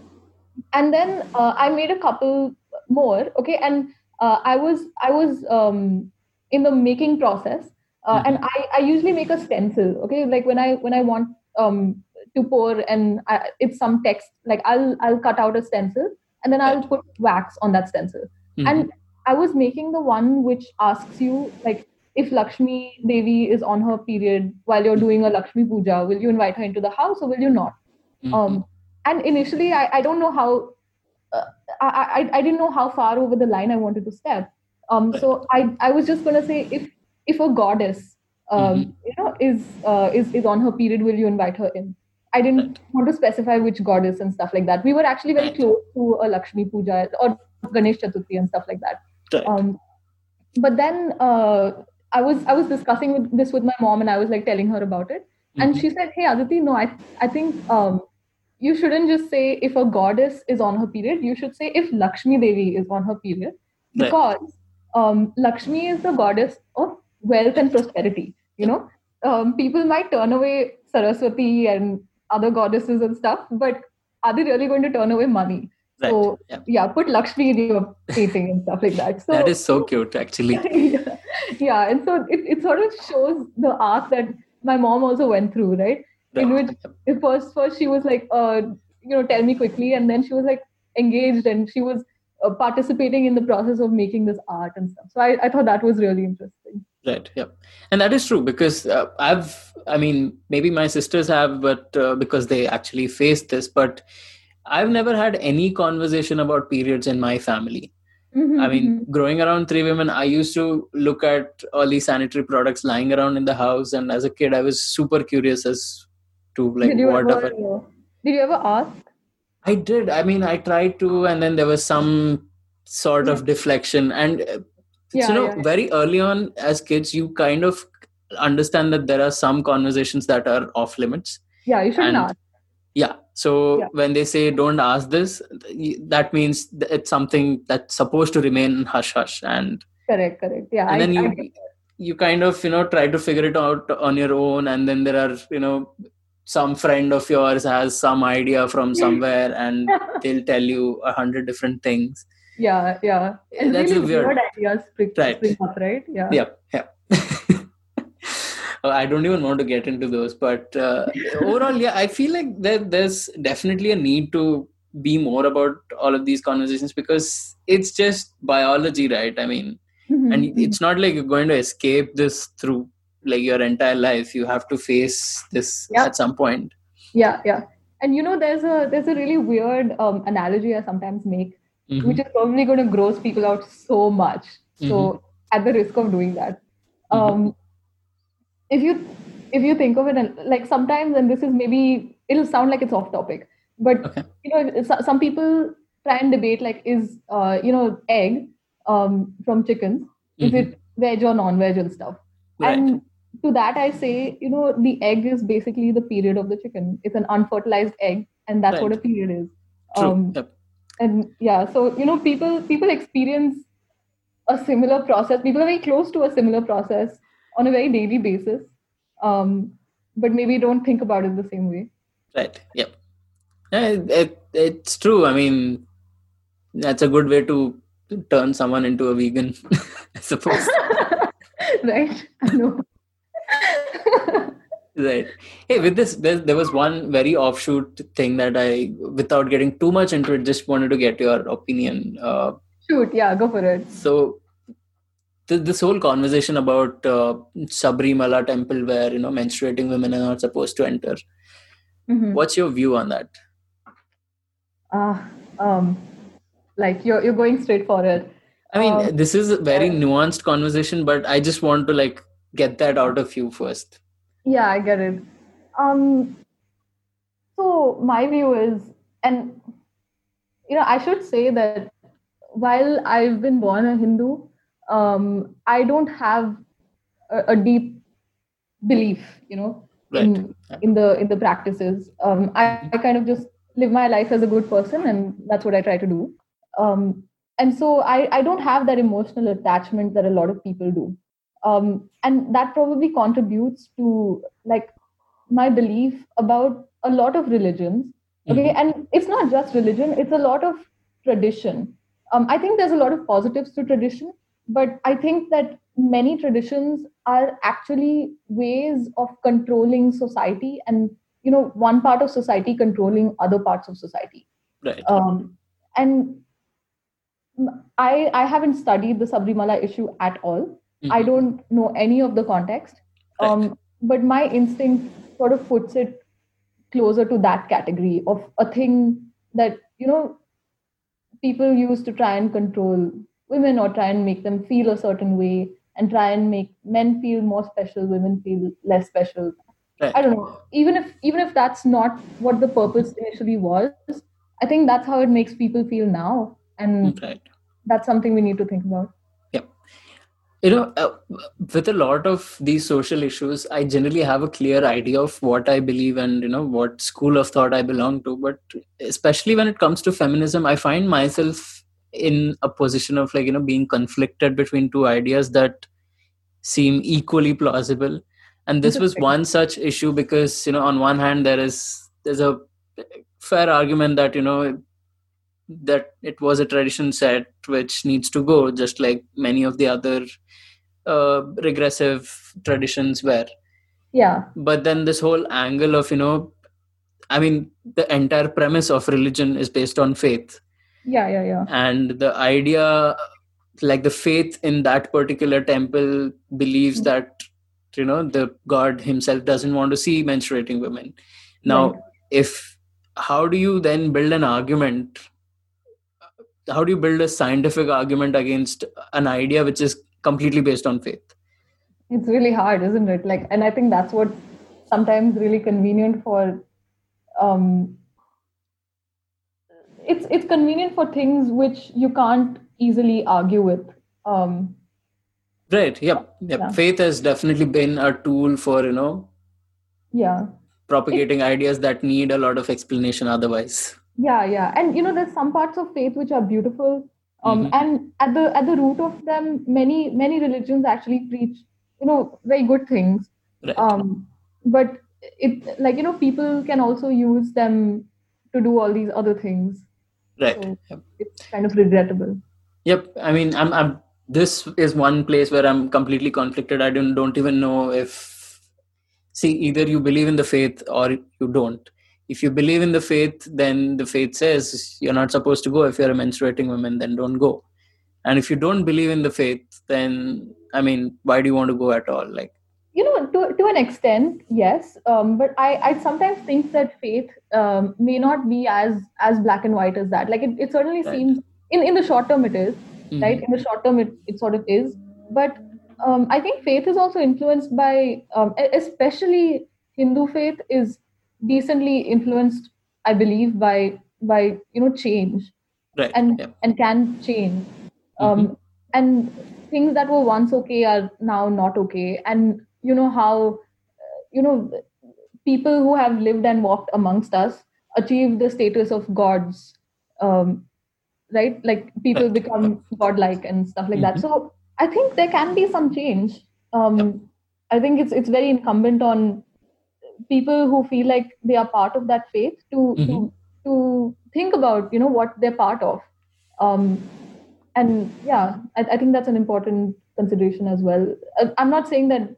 And then uh, I made a couple more. Okay, and uh, I was I was um, in the making process uh, mm-hmm. and I, I usually make a stencil okay like when i when i want um to pour and I, it's some text like i'll i'll cut out a stencil and then i'll put wax on that stencil mm-hmm. and i was making the one which asks you like if Lakshmi Devi is on her period while you're doing a Lakshmi puja, will you invite her into the house or will you not? Mm-hmm. Um, and initially, I, I don't know how, uh, I, I, I didn't know how far over the line I wanted to step. Um. So I, I was just going to say if if a goddess um, mm-hmm. you know is uh, is is on her period, will you invite her in? I didn't right. want to specify which goddess and stuff like that. We were actually very close to a Lakshmi puja or Ganesh Chaturthi and stuff like that. Right. Um, but then uh, I was I was discussing with, this with my mom and I was like telling her about it, mm-hmm. and she said, "Hey Aditi, no, I I think um, you shouldn't just say if a goddess is on her period. You should say if Lakshmi Devi is on her period, because right. um, Lakshmi is the goddess of wealth and prosperity. You know, um, people might turn away Saraswati and other goddesses and stuff, but are they really going to turn away money? Right. So yeah. yeah. put Lakshmi in your painting and stuff like that. So that is so cute, actually. *laughs* yeah. yeah, and so it, it sort of shows the arc that my mom also went through, right? In which first first she was like, uh, you know, tell me quickly, and then she was like engaged and she was uh, participating in the process of making this art and stuff. So I, I thought that was really interesting. Right. Yeah, and that is true because uh, I've, I mean, maybe my sisters have, but uh, because they actually faced this, but I've never had any conversation about periods in my family. Mm-hmm, I mean, mm-hmm. growing around three women, I used to look at all these sanitary products lying around in the house, and as a kid, I was super curious as to like did what. Ever, did you ever ask? I did. I mean, I tried to, and then there was some sort of deflection, and uh, yeah, you know, yeah. very early on as kids, you kind of understand that there are some conversations that are off limits. Yeah, you should not. Yeah, so yeah. when they say don't ask this, that means it's something that's supposed to remain hush hush. And correct, correct. Yeah. And I, then you I, you kind of you know try to figure it out on your own, and then there are you know some friend of yours has some idea from somewhere, *laughs* and they'll tell you a hundred different things. Yeah, yeah. And That's really weird, weird ideas spring, right. spring up, right? Yeah. Yep. Yeah. *laughs* I don't even want to get into those, but uh, overall, yeah, I feel like there, there's definitely a need to be more about all of these conversations because it's just biology, right? I mean, mm-hmm. and mm-hmm. it's not like you're going to escape this through like your entire life. You have to face this yeah. at some point. Yeah, yeah. And you know, there's a there's a really weird um, analogy I sometimes make, mm-hmm. which is probably going to gross people out so much. So, mm-hmm. at the risk of doing that. Mm-hmm. Um, if you if you think of it and like sometimes and this is maybe it'll sound like it's off topic but okay. you know some people try and debate like is uh, you know egg um, from chickens mm-hmm. is it veg or non-veg and stuff right. and to that i say you know the egg is basically the period of the chicken. It's an unfertilized egg and that's right. what a period is. True. Um, yep. and yeah so you know people people experience a similar process. People are very close to a similar process on a very daily basis um, but maybe don't think about it the same way. Right. Yep. Yeah, it, it, it's true. I mean that's a good way to turn someone into a vegan *laughs* i suppose. *laughs* Right. I know right hey with this there, there was one very offshoot thing that i without getting too much into it just wanted to get your opinion uh, shoot yeah go for it so this whole conversation about uh, Sabarimala temple where you know menstruating women are not supposed to enter. Mm-hmm. What's your view on that? Uh, um, like you're you're going straight for it. I mean, um, this is a very nuanced conversation, but I just want to like get that out of you first. Yeah, I get it. Um, so my view is, and you know, I should say that while I've been born a Hindu, um, I don't have a, a, deep belief, you know, right. in in the in the practices. Um, I, I, kind of just live my life as a good person, and that's what I try to do. Um, and so I, I don't have that emotional attachment that a lot of people do. Um, and that probably contributes to like my belief about a lot of religions. Okay, mm-hmm. and it's not just religion; it's a lot of tradition. Um, I think there's a lot of positives to tradition, but i think that many traditions are actually ways of controlling society and you know one part of society controlling other parts of society right um, and i i haven't studied the Sabarimala issue at all mm-hmm. i don't know any of the context right. um, but my instinct sort of puts it closer to that category of a thing that you know people use to try and control women or try and make them feel a certain way and try and make men feel more special women feel less special right. i don't know even if even if that's not what the purpose initially was i think that's how it makes people feel now and right. that's something we need to think about you know uh, with a lot of these social issues i generally have a clear idea of what i believe and you know what school of thought i belong to. But especially when it comes to feminism i find myself in a position of like you know being conflicted between two ideas that seem equally plausible. And this was one such issue because you know on one hand there is there's a fair argument that you know that it was a tradition set which needs to go just like many of the other uh, regressive traditions were. Yeah. But then this whole angle of you know i mean the entire premise of religion is based on faith. Yeah yeah yeah. And the idea like the faith in that particular temple believes mm-hmm. that you know the god himself doesn't want to see menstruating women. Now right. if how do you then build an argument how do you build a scientific argument against an idea which is completely based on faith. It's really hard isn't it? Like and i think that's what sometimes really convenient for um it's it's convenient for things which you can't easily argue with um right yep, yep. yeah. Faith has definitely been a tool for you know yeah. propagating ideas that need a lot of explanation otherwise. Yeah yeah. And you know there's some parts of faith which are beautiful um, mm-hmm. and at the at the root of them many many religions actually preach you know very good things. Right. um, but it like you know people can also use them to do all these other things. Right. So yep. it's kind of regrettable. Yep. I mean i'm i'm this is one place where i'm completely conflicted. I don't don't even know if see either you believe in the faith or you don't if you believe in the faith then the faith says you're not supposed to go. If you're a menstruating woman then don't go. And if you don't believe in the faith then i mean why do you want to go at all? Like you know to, to an extent yes. Um, but I, I sometimes think that faith um, may not be as as black and white as that. Like it, it certainly right. seems in in the short term it is, mm-hmm. right? In the short term it, it sort of is. But um, i think faith is also influenced by um, especially hindu faith is decently influenced i believe by by you know change right. and yeah. and can change um, mm-hmm. and things that were once okay are now not okay and you know how you know people who have lived and walked amongst us achieve the status of gods um, right like people right. become godlike and stuff like mm-hmm. that so i think there can be some change um, yep. i think it's it's very incumbent on people who feel like they are part of that faith to mm-hmm. to, to think about you know what they're part of um, and yeah I, I, think that's an important consideration as well uh, i'm not saying that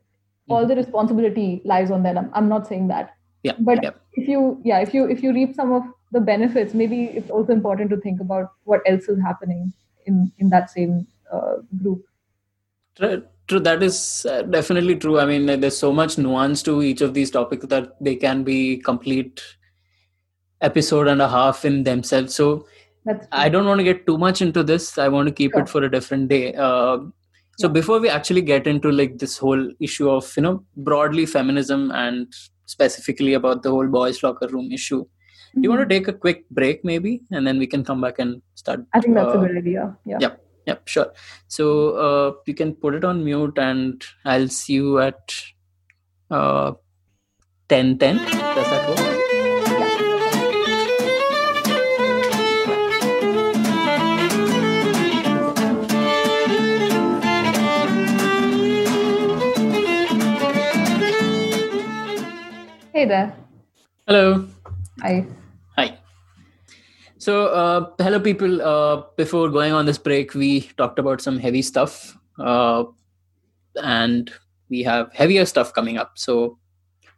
all mm-hmm. the responsibility lies on them I'm, I'm not saying that yeah but yeah. if you yeah if you if you reap some of the benefits maybe it's also important to think about what else is happening in in that same uh, group True, that is uh, definitely true. I mean, there's so much nuance to each of these topics that they can be complete episode and a half in themselves. So I don't want to get too much into this. I want to keep sure. it for a different day. Uh, so yeah. before we actually get into like this whole issue of you know broadly feminism and specifically about the whole boys locker room issue, mm-hmm. do you want to mm-hmm. take a quick break maybe, and then we can come back and start? I think that's uh, a good idea. Yeah. Yep. Yep, sure. So uh, you can put it on mute, and I'll see you at uh, ten ten. Does that work? Hey there. Hello. Hi. So, uh, hello, people. Uh, before going on this break, we talked about some heavy stuff, uh, and we have heavier stuff coming up. So,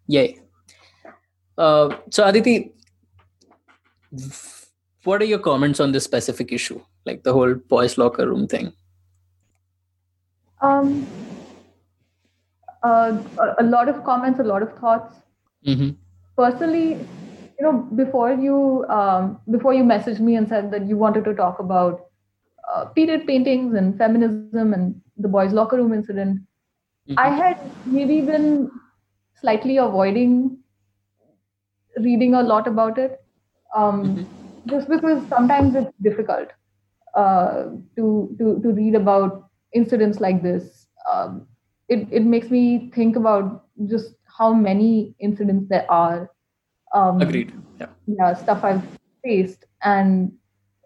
yay. Uh, so, Aditi, what are your comments on this specific issue, like the whole boys' locker room thing? Um, uh, a lot of comments, a lot of thoughts. Mm-hmm. Personally, you know, before you um, before you messaged me and said that you wanted to talk about uh, period paintings and feminism and the boys' locker room incident, mm-hmm. I had maybe been slightly avoiding reading a lot about it, um, mm-hmm. just because sometimes it's difficult uh, to to to read about incidents like this. Um, it it makes me think about just how many incidents there are. Um, Agreed. Yeah. Yeah, stuff I've faced, and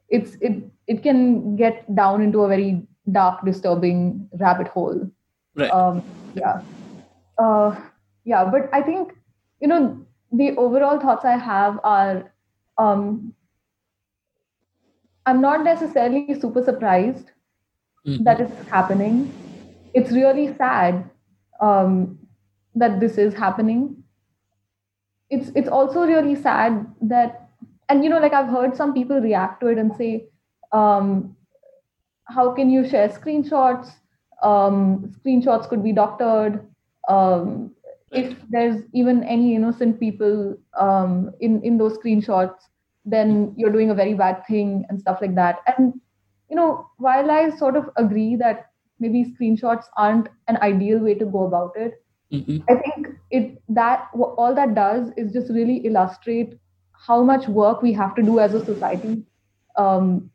it's it it can get down into a very dark, disturbing rabbit hole. Right. Um, yeah. Uh, yeah, but I think you know the overall thoughts I have are um, I'm not necessarily super surprised mm-hmm. that it's happening it's really sad um, that this is happening. It's it's also really sad that, and you know, like I've heard some people react to it and say, um, "How can you share screenshots? Um, screenshots could be doctored. Um, if there's even any innocent people um, in in those screenshots, then you're doing a very bad thing and stuff like that." And you know, while I sort of agree that maybe screenshots aren't an ideal way to go about it mm-hmm. i think it that all that does is just really illustrate how much work we have to do as a society um,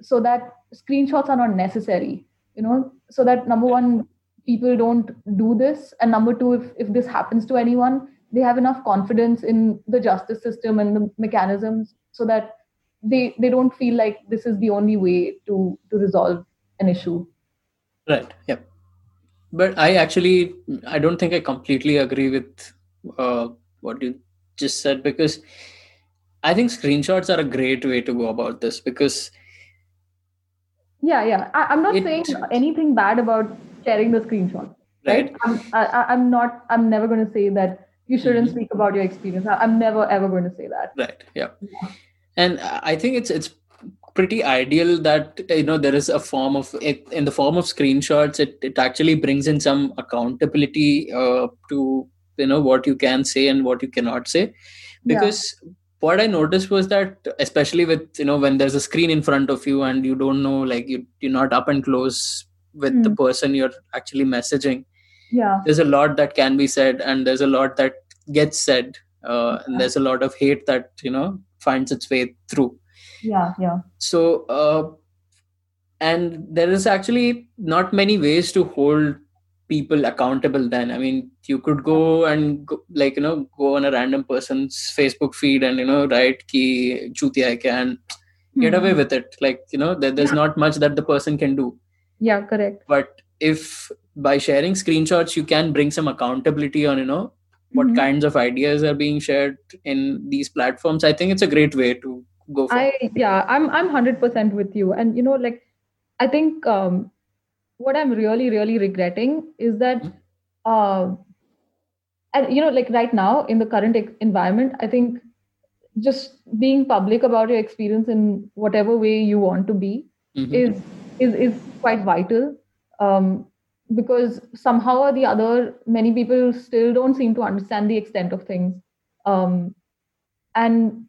so that screenshots are not necessary you know so that number one people don't do this and number two if, if this happens to anyone they have enough confidence in the justice system and the mechanisms so that they they don't feel like this is the only way to to resolve an issue Right. Yeah. But I actually, I don't think I completely agree with uh, what you just said because I think screenshots are a great way to go about this because. Yeah, yeah. I, am not it, saying anything bad about sharing the screenshot. Right. right? I'm, I, I'm not. I'm never going to say that you shouldn't mm-hmm. speak about your experience. I'm never ever going to say that. Right. Yeah. yeah. And I think it's it's pretty ideal that you know there is a form of it in the form of screenshots it, it actually brings in some accountability uh, to you know what you can say and what you cannot say because yeah. what i noticed was that especially with you know when there's a screen in front of you and you don't know like you you're not up and close with mm. the hmm. person you're actually messaging yeah there's a lot that can be said and there's a lot that gets said uh, yeah. and there's a lot of hate that you know finds its way through yeah yeah so uh, and there is actually not many ways to hold people accountable then i mean you could go and go, like you know go on a random person's facebook feed and you know write ki chuti hai and get mm-hmm. away with it like you know there, there's yeah. not much that the person can do yeah correct but if by sharing screenshots you can bring some accountability on you know what mm-hmm. kinds of ideas are being shared in these platforms i think it's a great way to go for i yeah i'm i'm 100% with you and you know like i think um what i'm really really regretting is that mm-hmm. uh and you know like right now in the current environment i think just being public about your experience in whatever way you want to be mm-hmm. is is is quite vital um because somehow or the other many people still don't seem to understand the extent of things um and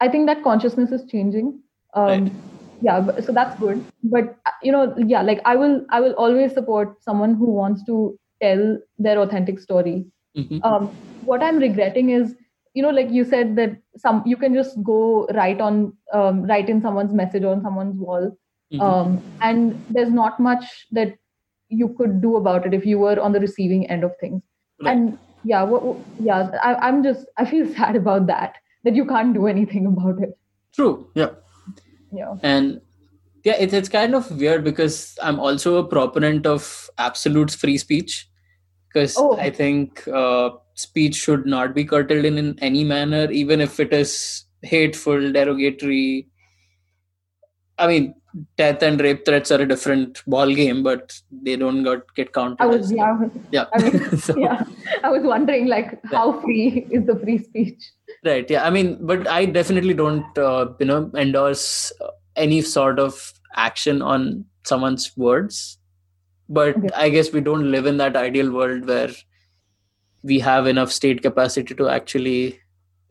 I think that consciousness is changing. Um, right. Yeah, so that's good. But you know, yeah, like I will, I will always support someone who wants to tell their authentic story. Mm-hmm. Um, what I'm regretting is, you know, like you said that some you can just go write on, um, write in someone's message on someone's wall, mm-hmm. um, and there's not much that you could do about it if you were on the receiving end of things. Right. And yeah, what, yeah, I, I'm just I feel *laughs* sad about that that you can't do anything about it true yeah yeah and yeah it, it's kind of weird because i'm also a proponent of absolute free speech because oh. i think uh, speech should not be curtailed in, in any manner even if it is hateful derogatory i mean death and rape threats are a different ball game, but they don't got get counted. I was yeah, yeah. I was, *laughs* so, yeah. I was wondering like how free is the free speech? Right. Yeah. I mean, but I definitely don't uh, you know endorse any sort of action on someone's words. but okay. i guess we don't live in that ideal world where we have enough state capacity to actually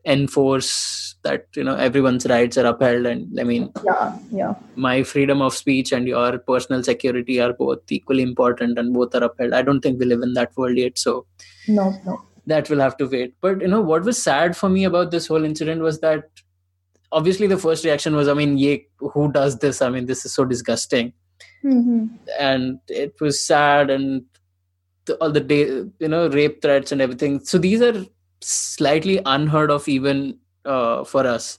enforce that you know everyone's rights are upheld and i mean yeah yeah my freedom of speech and your personal security are both equally important and both are upheld i don't think we live in that world yet so no no that will have to wait but you know what was sad for me about this whole incident was that obviously the first reaction was i mean ye, who does this i mean this is so disgusting mm-hmm. and it was sad and the, all the day you know rape threats and everything so these are slightly unheard of even uh, for us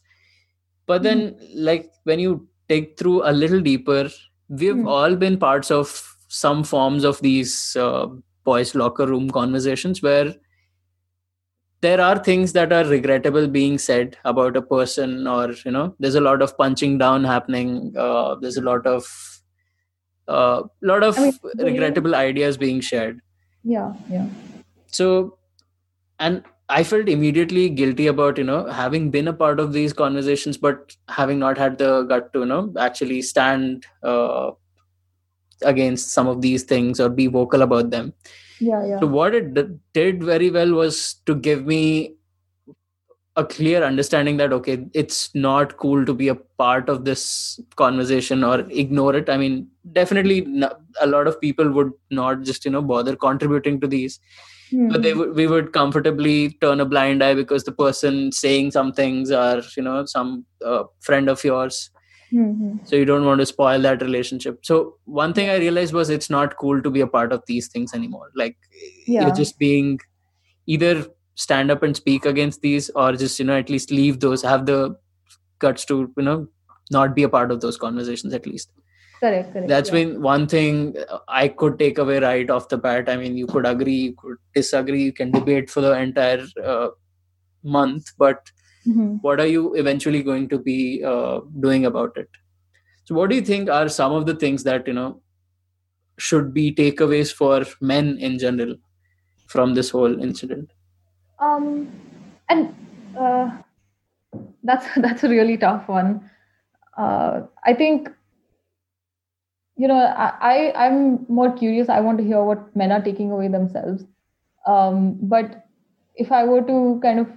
but then mm. like when you dig through a little deeper we've mm. all been parts of some forms of these uh, boys locker room conversations where there are things that are regrettable being said about a person or you know there's a lot of punching down happening uh, there's a lot of a uh, lot of I mean, regrettable ideas being shared yeah yeah so and I felt immediately guilty about you know having been a part of these conversations, but having not had the gut to you know actually stand uh, against some of these things or be vocal about them. Yeah, yeah. So what it d- did very well was to give me a clear understanding that okay, it's not cool to be a part of this conversation or ignore it. I mean, definitely a lot of people would not just you know bother contributing to these mm-hmm. but they would we would comfortably turn a blind eye because the person saying some things are you know some uh, friend of yours mm-hmm. so you don't want to spoil that relationship so one thing i realized was it's not cool to be a part of these things anymore like yeah. you're just being either stand up and speak against these or just you know at least leave those have the guts to you know not be a part of those conversations at least correct, correct that's yeah. been one thing i could take away right off the bat i mean you could agree you could disagree you can debate for the entire uh, month but mm-hmm. what are you eventually going to be uh, doing about it? So what do you think are some of the things that you know should be takeaways for men in general from this whole incident? Um and uh, that's *laughs* that's a really tough one. Uh, i think you know i i'm more curious. I want to hear what men are taking away themselves. Um, but if i were to kind of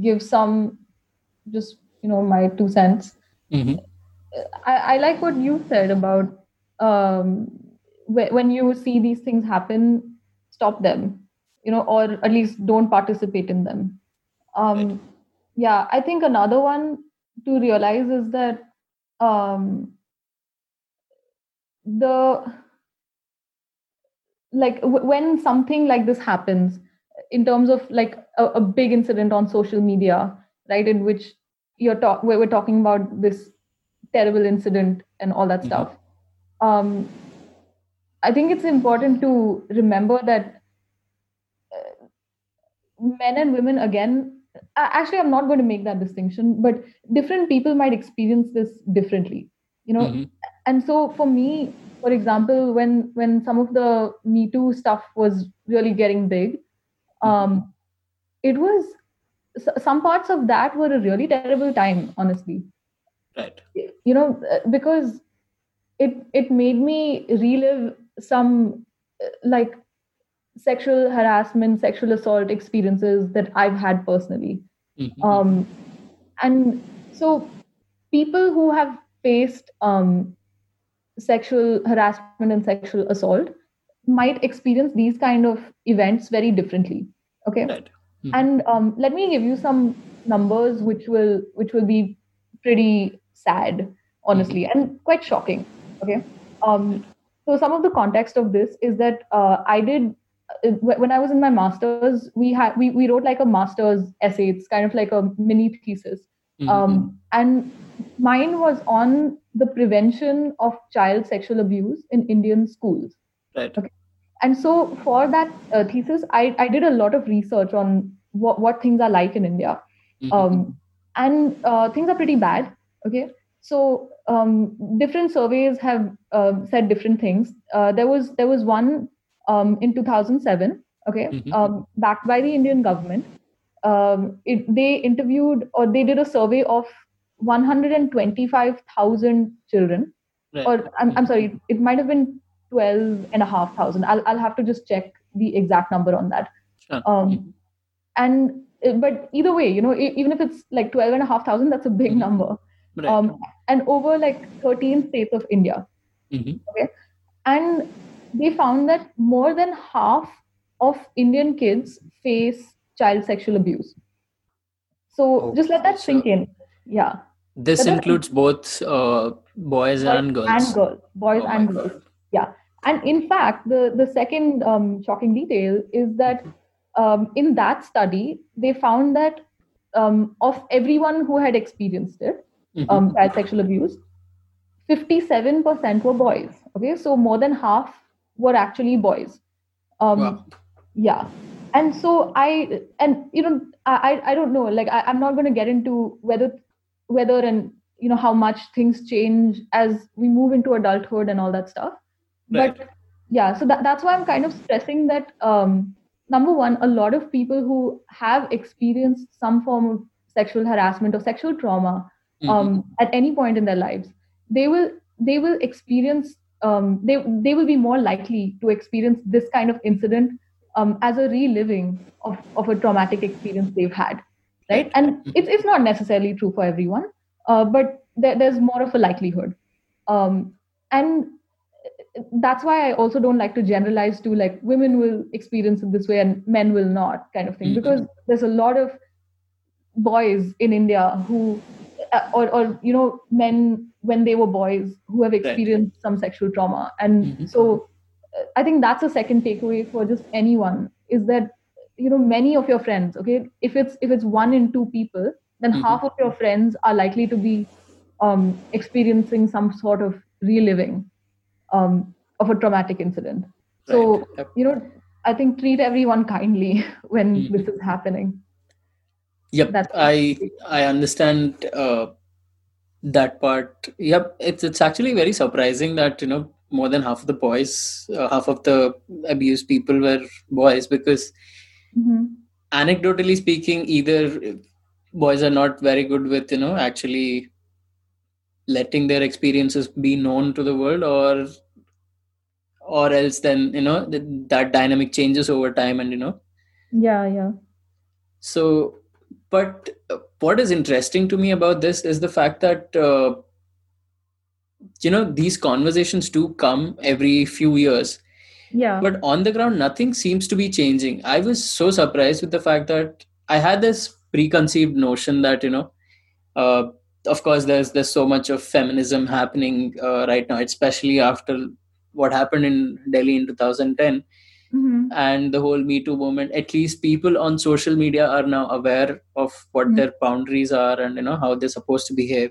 give some just you know my two cents mm-hmm. I, I like what you said about um, when you see these things happen stop them you know or at least don't participate in them um, right. yeah i think another one to realize is that um, the like w- when something like this happens in terms of like a, a big incident on social media right in which you're talk where we're talking about this terrible incident and all that mm-hmm. stuff. Um i think it's important to remember that uh, men and women again actually i'm not going to make that distinction but different people might experience this differently you know? Mm-hmm. And so for me for example when when some of the me too stuff was really getting big um it was some parts of that were a really terrible time honestly. Right. You know because it it made me relive some like sexual harassment sexual assault experiences that i've had personally. Mm-hmm. um and so people who have faced um sexual harassment and sexual assault might experience these kind of events very differently okay right. mm-hmm. and um, let me give you some numbers which will which will be pretty sad honestly mm-hmm. and quite shocking okay um, so some of the context of this is that uh, i did uh, when i was in my masters we had we, we wrote like a master's essay it's kind of like a mini thesis mm-hmm. um, and mine was on the prevention of child sexual abuse in Indian schools. Right. Okay. And so for that uh, thesis, I, I did a lot of research on what, what things are like in India. Mm-hmm. Um, and uh, things are pretty bad. Okay. So um, different surveys have uh, said different things. Uh, there was there was one um, in 2007. Okay, mm-hmm. Um, backed by the Indian government. Um, it, they interviewed or they did a survey of 125,000 children, right. or I'm, I'm sorry, it might have been 12 and a half thousand. I'll, I'll have to just check the exact number on that. Sure. Um, and uh, but either way, you know, even if it's like 12 and a half thousand, that's a big mm-hmm. number. Right. Um, and over like 13 states of India. Mm-hmm. Okay. And they found that more than half of Indian kids face child sexual abuse. So oh, just let that sink in. Yeah. This includes both uh, boys, boys, and girls. And girls. Boys oh and girls. God. Yeah. And in fact, the, the second um, shocking detail is that um, in that study, they found that um, of everyone who had experienced it, mm-hmm. um, child sexual abuse, 57% were boys. Okay, so more than half were actually boys. Um, wow. Yeah, and so I and you know I I don't know like I, I'm not going to get into whether whether and you know how much things change as we move into adulthood and all that stuff. Right. But yeah, so that, that's why I'm kind of stressing that um, number one, a lot of people who have experienced some form of sexual harassment or sexual trauma mm-hmm. um, at any point in their lives, they will they will experience um, they they will be more likely to experience this kind of incident um, as a reliving of, of a traumatic experience they've had, right? And mm-hmm. it's it's not necessarily true for everyone, uh, but there, there's more of a likelihood, um, and that's why I also don't like to generalize to like women will experience it this way and men will not kind of thing mm-hmm. because there's a lot of boys in India who uh, or or you know men when they were boys who have experienced right. some sexual trauma and mm-hmm. so uh, I think that's a second takeaway for just anyone is that you know many of your friends okay if it's if it's one in two people then mm-hmm. half of your friends are likely to be um, experiencing some sort of reliving um, of a traumatic incident. Right. So, yep. you know, I think treat everyone kindly *laughs* when mm-hmm. this is happening. Yep, That's I I understand uh, that part. Yep, it's it's actually very surprising that you know more than half of the boys, uh, half of the abused people were boys because mm-hmm. anecdotally speaking, either boys are not very good with you know actually letting their experiences be known to the world or or else then you know that, that dynamic changes over time and you know. Yeah yeah. So but uh, what is interesting to me about this is the fact that uh, you know these conversations do come every few years. Yeah. But on the ground nothing seems to be changing. I was so surprised with the fact that i had this preconceived notion that you know uh, of course there's there's so much of feminism happening uh, right now especially after what happened in delhi in 2010 mm-hmm. and the whole me too movement at least people on social media are now aware of what mm-hmm. their boundaries are and you know how they're supposed to behave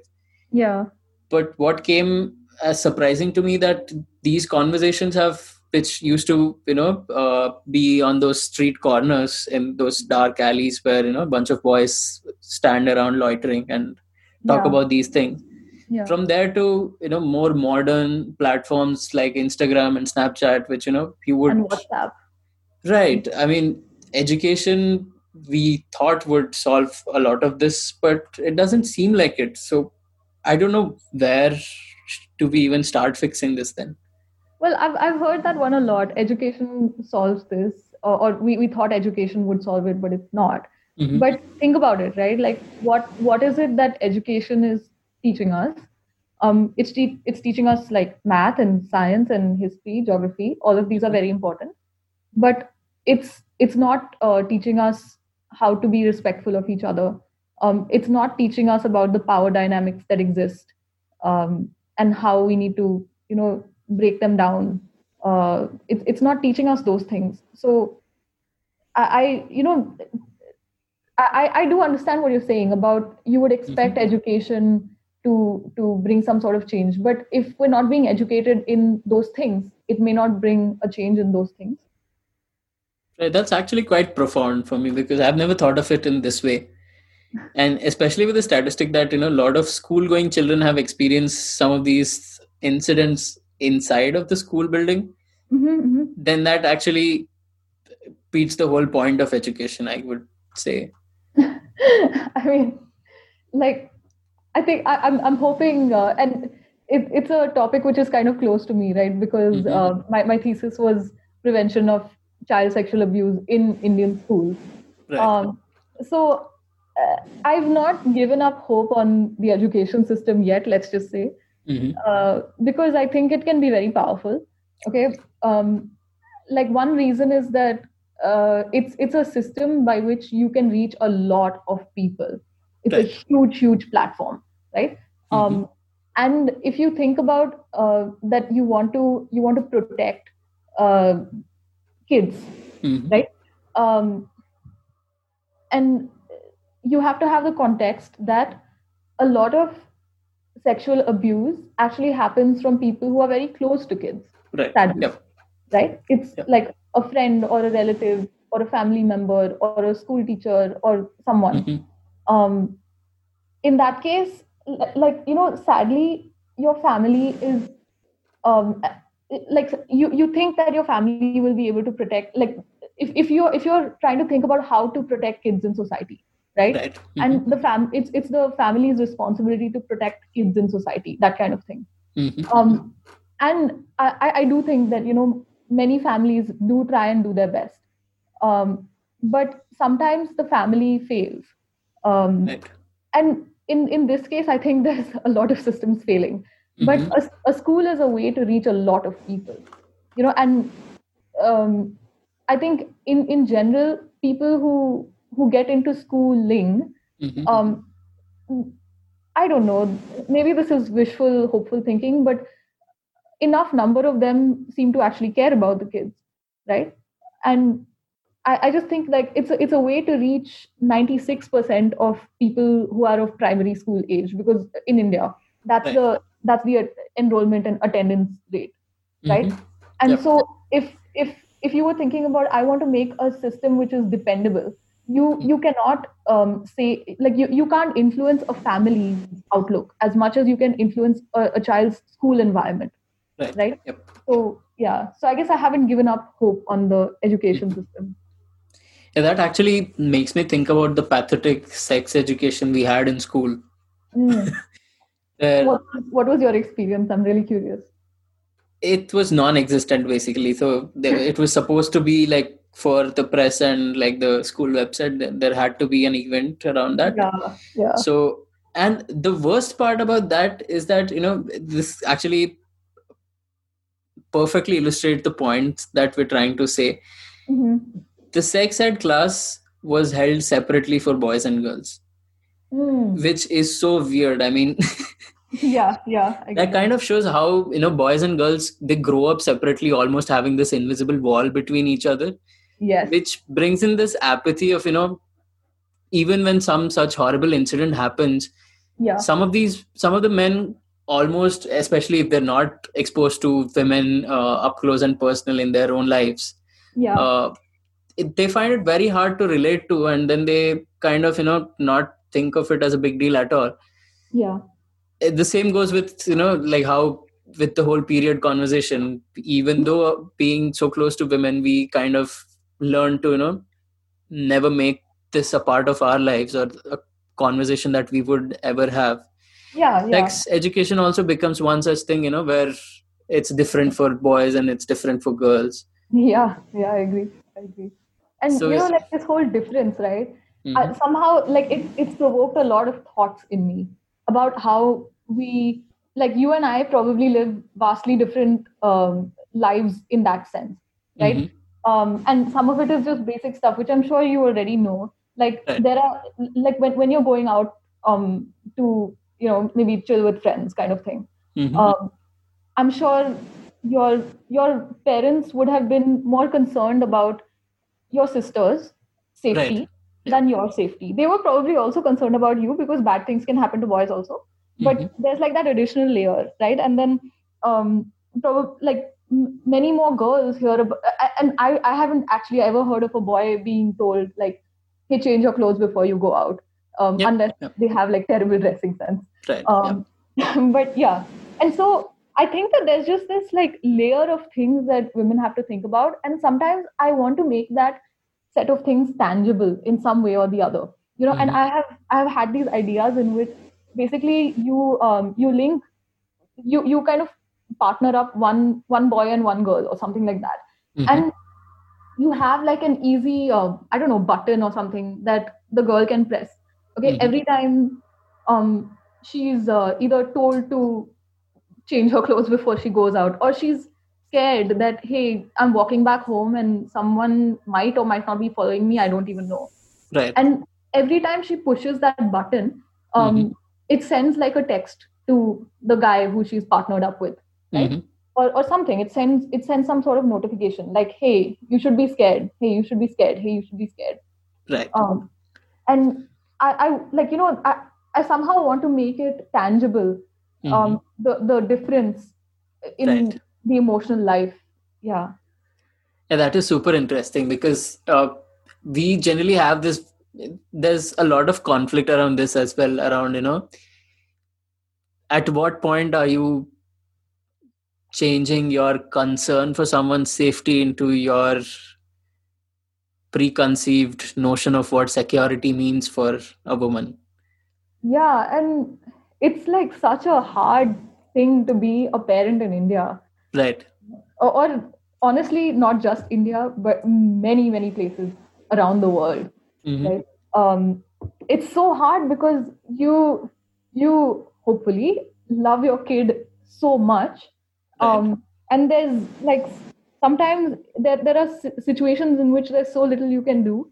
yeah but what came as surprising to me that these conversations have which used to you know uh, be on those street corners in those dark alleys where you know a bunch of boys stand around loitering and talk yeah. about these things. Yeah. from there to you know more modern platforms like instagram and snapchat which you know you would and whatsapp. Right. I mean education we thought would solve a lot of this but it doesn't seem like it. So i don't know where do we even start fixing this then. Well i've, I've heard that one a lot. Education solves this or, or we, we thought education would solve it but it's not Mm-hmm. But think about it, right? Like, what what is it that education is teaching us? Um, it's te- it's teaching us like math and science and history, geography. All of these are very important, but it's it's not uh, teaching us how to be respectful of each other. Um, it's not teaching us about the power dynamics that exist um, and how we need to, you know, break them down. Uh, it's it's not teaching us those things. So I, I you know I, I do understand what you're saying about you would expect mm-hmm. education to to bring some sort of change but if we're not being educated in those things it may not bring a change in those things right, that's actually quite profound for me because i've never thought of it in this way and especially with the statistic that you know a lot of school going children have experienced some of these incidents inside of the school building mm-hmm, mm-hmm. then that actually beats the whole point of education i would say *laughs* I mean, like, I think I, am I'm, I'm hoping, uh, and it, it's a topic which is kind of close to me, right? Because mm-hmm. uh, my, my thesis was prevention of child sexual abuse in Indian schools. Right. Um, so uh, I've not given up hope on the education system yet, let's just say, mm-hmm. uh, because I think it can be very powerful. Okay. Um, like one reason is that uh, it's it's a system by which you can reach a lot of people. It's right. a huge, huge platform, right? Mm-hmm. Um, and if you think about uh, that, you want to you want to protect uh, kids, mm-hmm. right? Um, and you have to have the context that a lot of sexual abuse actually happens from people who are very close to kids. Right. Sadly. Yep. Right. It's yep. like a friend or a relative or a family member or a school teacher or someone. Mm-hmm. Um, in that case, like you know, sadly, your family is um, like you you think that your family will be able to protect like if, if you're if you're trying to think about how to protect kids in society right, right. Mm-hmm. and the fam it's it's the family's responsibility to protect kids in society that kind of thing mm-hmm. um and I, I do think that you know many families do try and do their best um but sometimes the family fails um right. and in in this case i think *laughs* there's a lot of systems failing but mm-hmm. a, a, school is a way to reach a lot of people you know and um, i think in in general people who who get into schooling mm-hmm. um, i don't know maybe this is wishful hopeful thinking but enough number of them seem to actually care about the kids right and I, I just think like it's a, it's a way to reach 96% of people who are of primary school age because in india that's right. the that's the enrollment and attendance rate right mm-hmm. and yep. so if if if you were thinking about i want to make a system which is dependable you mm-hmm. you cannot um, say like you, you can't influence a family's outlook as much as you can influence a, a child's school environment right, right? Yep. so yeah so i guess i haven't given up hope on the education system yeah that actually makes me think about the pathetic sex education we had in school *laughs* mm. what, what was your experience? I'm really curious. It was non-existent basically. So it was supposed to be like for the press and like the school website. There had to be an event around that. Yeah, yeah. So and the worst part about that is that you know this actually perfectly illustrate the point that we're trying to say. Mm-hmm. The sex ed class was held separately for boys and girls. Mm. which is so weird i mean *laughs* yeah yeah that kind of shows how you know boys and girls they grow up separately almost having this invisible wall between each other yes which brings in this apathy of you know even when some such horrible incident happens yeah some of these some of the men almost especially if they're not exposed to women uh, up close and personal in their own lives. Yeah. Uh, it, they find it very hard to relate to and then they kind of you know not think of it as a big deal at all. Yeah. The same goes with you know like how with the whole period conversation. Even though being so close to women we kind of learn to you know never make this a part of our lives or a conversation that we would ever have yeah, yeah. sex education also becomes one such thing you know where it's different for boys and it's different for girls yeah yeah i agree i agree and so you know like this whole difference right mm-hmm. uh, somehow like it, it's provoked a lot of thoughts in me about how we like you and i probably live vastly different um, lives in that sense right mm-hmm. um, and some of it is just basic stuff which i'm sure you already know like right. there are like when, when you're going out um, to you know maybe chill with friends kind of thing mm-hmm. um, i'm sure your your parents would have been more concerned about your sister's safety right than your safety. They were probably also concerned about you because bad things can happen to boys also. But mm-hmm. there's like that additional layer, right? And then, um, probably like m- many more girls hear about, and I, I haven't actually ever heard of a boy being told like, "Hey, change your clothes before you go out," um, yep. unless yep. they have like terrible dressing sense. Right. Um, yep. *laughs* but yeah, and so I think that there's just this like layer of things that women have to think about, and sometimes I want to make that set of things tangible in some way or the other you know mm-hmm. and i have i have had these ideas in which basically you um, you link you you kind of partner up one one boy and one girl or something like that mm-hmm. and you have like an easy uh, i don't know button or something that the girl can press okay mm-hmm. every time um she's uh, either told to change her clothes before she goes out or she's scared that hey i'm walking back home and someone might or might not be following me i don't even know. Right. And every time she pushes that button um, mm-hmm. it sends like a text to the guy who she's partnered up with right? Mm-hmm. or, or something. It sends it sends some sort of notification like hey you should be scared. Hey you should be scared. Hey you should be scared. Right. Um, and I, I like you know I, I somehow want to make it tangible mm-hmm. um the the difference in right. the emotional life yeah yeah that is super interesting because uh, we generally have this there's a lot of conflict around this as well around you know at what point are you changing your concern for someone's safety into your preconceived notion of what security means for a woman. Yeah and it's like such a hard thing to be a parent in india. Right. Or, or honestly not just india but many many places around the world. Mm-hmm. right um it's so hard because you you hopefully love your kid so much um, and there's like sometimes there, there are situations in which there's so little you can do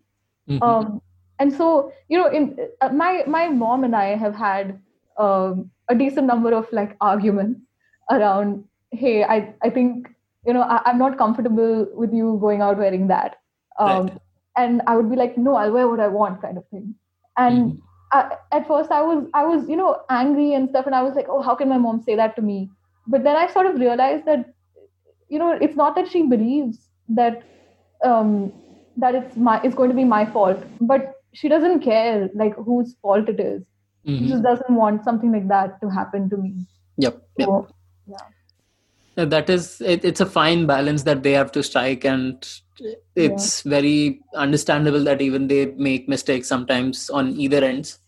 mm-hmm. um, and so you know in uh, my my mom and i have had um, a decent number of like arguments around hey i i think you know I, am not comfortable with you going out wearing that um, right. and i would be like no i'll wear what i want kind of thing and mm-hmm. I, at first i was i was you know angry and stuff and i was like oh how can my mom say that to me but then I sort of realized that you know it's not that she believes that um, that it's my it's going to be my fault, but she doesn't care like whose fault it is. Mm-hmm. She just doesn't want something like that to happen to me. Yep. So, yep. yeah. That is it, it's a fine balance that they have to strike and it's yeah. very understandable that even they make mistakes sometimes on either ends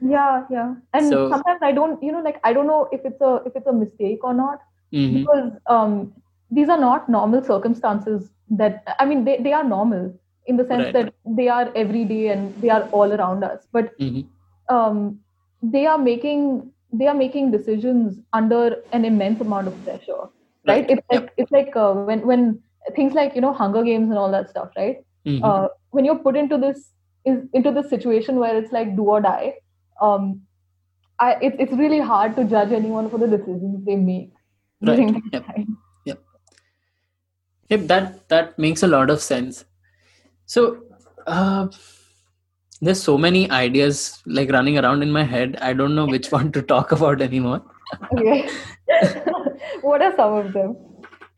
yeah yeah and so, sometimes i don't you know like i don't know if it's a if it's a mistake or not mm-hmm. because um these are not normal circumstances that i mean they, they are normal in the sense right. that they are every day and they are all around us but mm-hmm. um they are making they are making decisions under an immense amount of pressure right, right? it's like yep. it's like uh, when when things like you know hunger games and all that stuff right mm-hmm. uh, when you're put into this is into this situation where it's like do or die um, I, it, it's really hard to judge anyone for the decisions they make right. yep. Yep. Yep. That that makes a lot of sense. So uh, there's so many ideas like running around in my head. I don't know which one to talk *laughs* about anymore. okay. *laughs* what are some of them?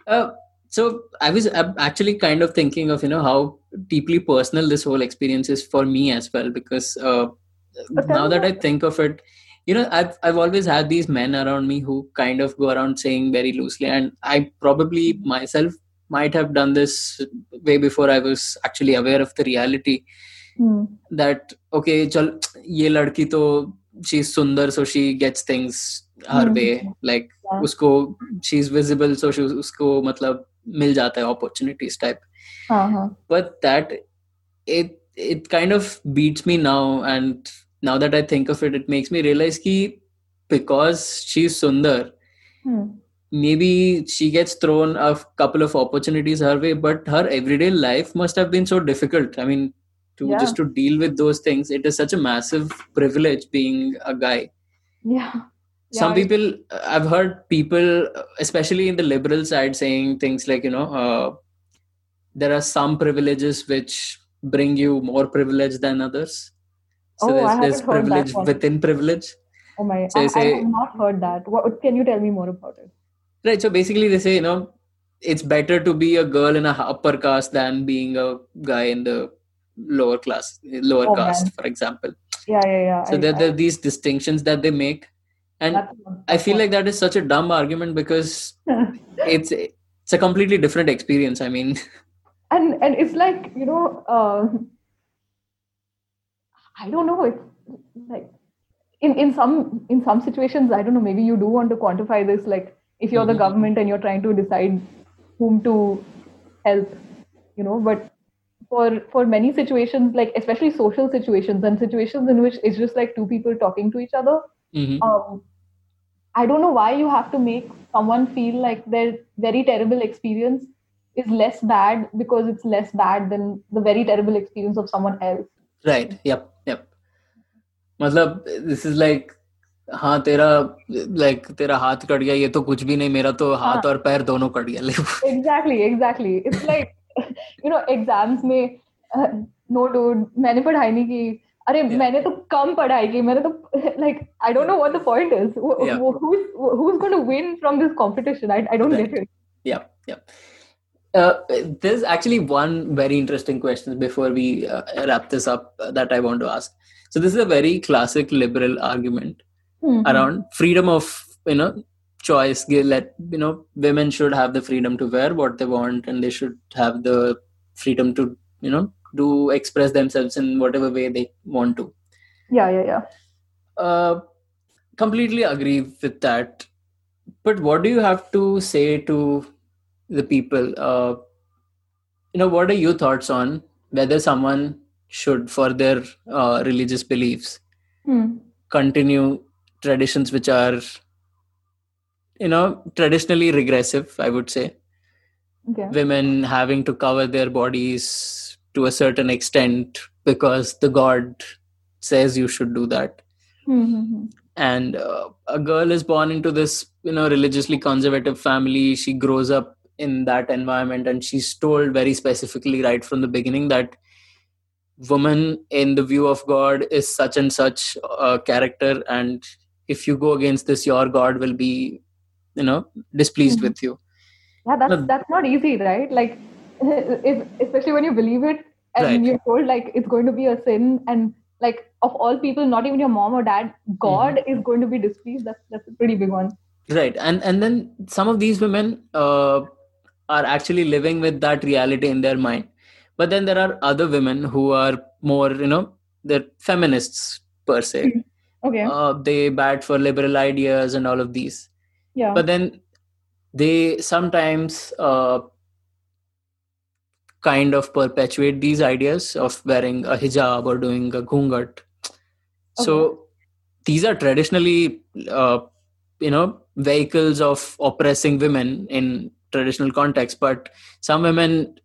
Uh, so I was actually kind of thinking of you know how deeply personal this whole experience is for me as well because uh, now that I think of it, you know, I've I've always had these men around me who kind of go around saying very loosely, and I probably myself might have done this way before I was actually aware of the reality. Hmm. That okay, chal, ye ladki to she's sundar, so she gets things her hmm. way. Like yeah. usko she's visible, so she usko matlab mil jata hai opportunities type. Uh-huh. But that it it kind of beats me now and now that I think of it, it makes me realize that because she's Sundar, hmm. Maybe she gets thrown a couple of opportunities her way, but her everyday life must have been so difficult. I mean, to yeah. just to deal with those things, it is such a massive privilege being a guy. Yeah. yeah Some people, I've heard people, especially in the liberal side, saying things like, you know, uh, there are some privileges which bring you more privilege than others so oh, there's, there's privilege within privilege. Oh my! So I, say, I have not heard that. What can you tell me more about it? Right. So basically, they say you know it's better to be a girl in a upper caste than being a guy in the lower class, lower oh, caste, man. for example. Yeah, yeah, yeah. So I, there, there are these distinctions that they make, and I feel like that is such a dumb argument because *laughs* it's it's a completely different experience. I mean, and and it's like you know. Uh, I don't know. It's like in in some in some situations i don't know maybe you do want to quantify this like if you're the mm-hmm. government and you're trying to decide whom to help you know but for for many situations like especially social situations and situations in which it's just like two people talking to each other mm-hmm. um, i don't know why you have to make someone feel like their very terrible experience is less bad because it's less bad than the very terrible experience of someone else. Right. Yep. Yep. Matlab this is like हाँ तेरा like तेरा हाथ cut गया ये तो कुछ भी नहीं मेरा तो हाथ और पैर दोनों कट गया exactly exactly it's like you know exams में नो डूड मैंने पढ़ाई नहीं की। अरे yeah. मैंने तो कम पढ़ाई की मैंने तो like I don't know what the point is who is going to win from this competition I I don't get it yeah yeah Uh, there's actually one very interesting question before we uh, wrap this up uh, that I want to ask. So, this is a very classic liberal argument. Mm. Mm-hmm. around freedom of you know choice let you know women should have the freedom to wear what they want and they should have the freedom to you know do express themselves in whatever way they want to yeah yeah yeah uh, completely agree with that but what do you have to say to the people uh, you know what are your thoughts on whether someone should for their uh, religious beliefs hmm. continue traditions which are you know traditionally regressive i would say okay. women having to cover their bodies to a certain extent because the god says you should do that mm-hmm. and uh, a girl is born into this you know religiously conservative family she grows up in that environment and she's told very specifically right from the beginning that woman in the view of god is such and such a character and if you go against this your god will be you know displeased mm-hmm. with you. Yeah that's that's not easy right? Like *laughs* if, especially when you believe it and right. you're told like it's going to be a sin and like of all people not even your mom or dad god mm-hmm. is going to be displeased. That's that's a pretty big one. Right. And and then some of these women uh, are actually living with that reality in their mind. But then there are other women who are more you know they're feminists per se. Mm-hmm okay. Uh, they bat for liberal ideas and all of these. Yeah. But then they sometimes uh, kind of perpetuate these ideas of wearing a hijab or doing a ghungat. Okay. so these are traditionally uh, you know vehicles of oppressing women in traditional context. But some women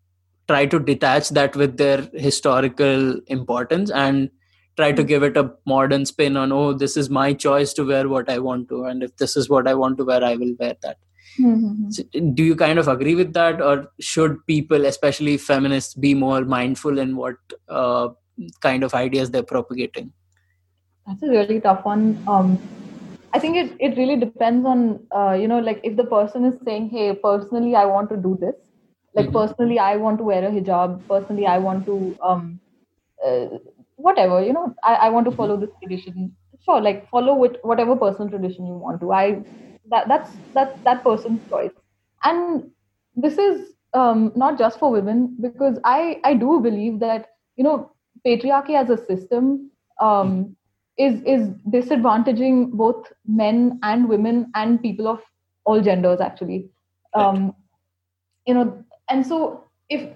try to detach that with their historical importance and try to give it a modern spin on oh this is my choice to wear what i want to and if this is what i want to wear i will wear that. Mm-hmm. so, do you kind of agree with that or should people especially feminists be more mindful in what uh, kind of ideas they're propagating? That's a really tough one. Um, i think it, it really depends on uh, you know like if the person is saying hey personally i want to do this. Like mm-hmm. personally i want to wear a hijab. Personally i want to um, uh, whatever you know I, I want to follow this tradition. Sure like follow with whatever personal tradition you want to. I that that's that's that person's choice. And this is um, not just for women because i i do believe that you know patriarchy as a system um, is is disadvantaging both men and women and people of all genders actually. Um, you know and so if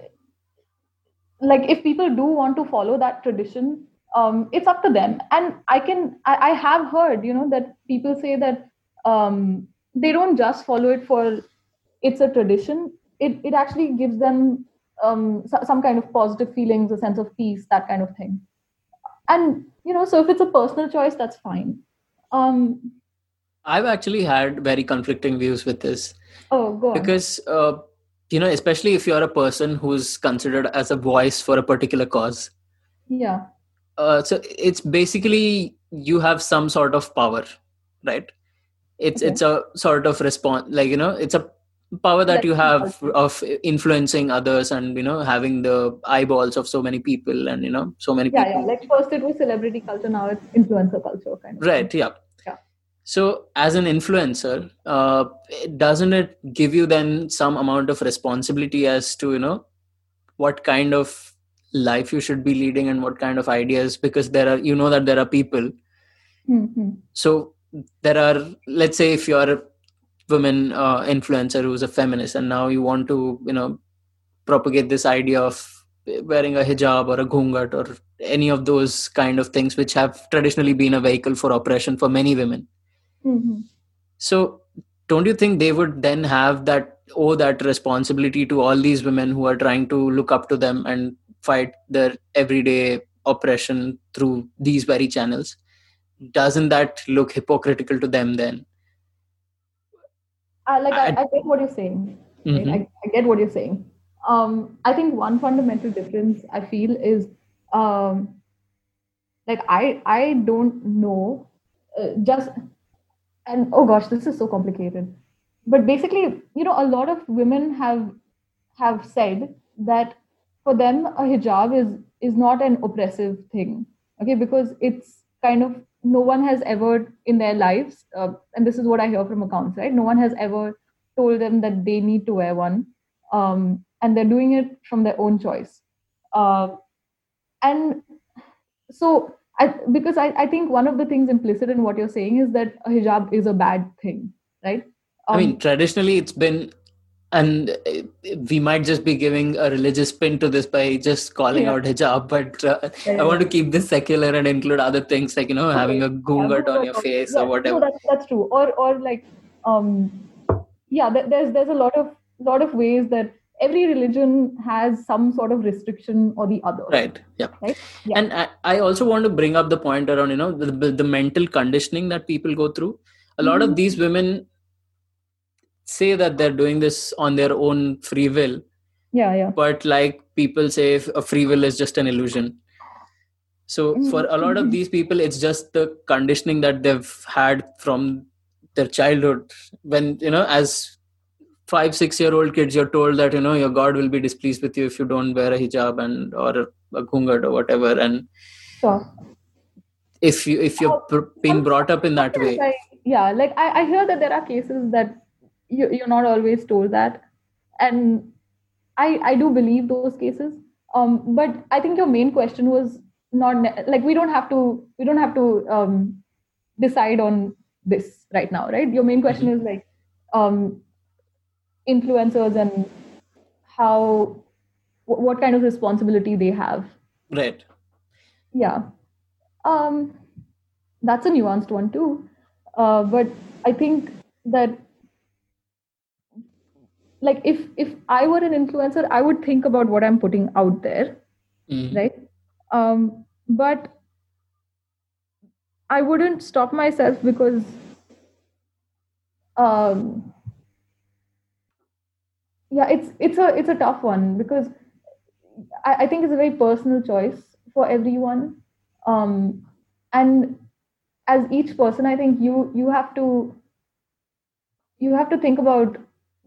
like if people do want to follow that tradition um, it's up to them. And i can I, I, have heard you know that people say that um, they don't just follow it for it's a tradition. It, it actually gives them um, so, some kind of positive feelings a sense of peace that kind of thing. And you know so if it's a personal choice that's fine. Um, i've actually had very conflicting views with this. Oh go on. because uh, you know especially if you're a person who's considered as a voice for a particular cause. Yeah. Uh, so it's basically you have some sort of power right? It's okay. it's a sort of response like you know it's a power that you have of influencing others and you know having the eyeballs of so many people and you know so many yeah, people. Yeah like first it was celebrity culture now it's influencer culture kind of right yeah so as an influencer uh, doesn't it give you then some amount of responsibility as to you know what kind of life you should be leading and what kind of ideas? Because there are you know that there are people. Mm-hmm. so there are let's say if you're a woman uh, influencer who's a feminist and now you want to you know propagate this idea of wearing a hijab or a ghungat or any of those kind of things which have traditionally been a vehicle for oppression for many women mm-hmm. so don't you think they would then have that owe that responsibility to all these women who are trying to look up to them and fight their everyday oppression through these very channels doesn't that look hypocritical to them then uh, like I, I, get what you're saying mm-hmm. I, I, get what you're saying um, i think one fundamental difference i feel is um, like i i don't know uh, just and oh gosh this is so complicated. But basically you know a lot of women have have said that for them a hijab is is not an oppressive thing okay? Because it's kind of no one has ever in their lives uh, and this is what i hear from accounts right? No one has ever told them that they need to wear one um, and they're doing it from their own choice. Uh, and so I, because I, I think one of the things implicit in what you're saying is that a hijab is a bad thing right? Um, i mean um, traditionally it's been and we might just be giving a religious spin to this by just calling yeah. out hijab but uh, yeah, i want to keep this secular and include other things like you know having a ghungat yeah, on your face or whatever no, that's, that's true. Or or like um yeah there's there's a lot of lot of ways that every religion has some sort of restriction or the other right yeah, right? yeah. and I, I, also want to bring up the point around you know the, the mental conditioning that people go through a lot mm-hmm. of these women say that they're doing this on their own free will yeah yeah but like people say a free will is just an illusion so mm-hmm. for a lot of these people it's just the conditioning that they've had from their childhood when you know as five six year old kids you're told that you know your god will be displeased with you if you don't wear a hijab and or a ghungat or whatever. And sure. if you if you're oh, being brought up in that way. I, yeah like I, I hear that there are cases that you, you're not always told that. And i i do believe those cases. Um but i think your main question was not like we don't have to we don't have to um decide on this right now right? Your main question mm-hmm. is like um influencers and how what kind of responsibility they have. Right. Yeah. Um that's a nuanced one too. Uh, but i think that like if if i were an influencer i would think about what i'm putting out there mm. right? Um but i wouldn't stop myself because um yeah it's it's a it's a tough one because I, I think it's a very personal choice for everyone um and as each person i think you you have to you have to think about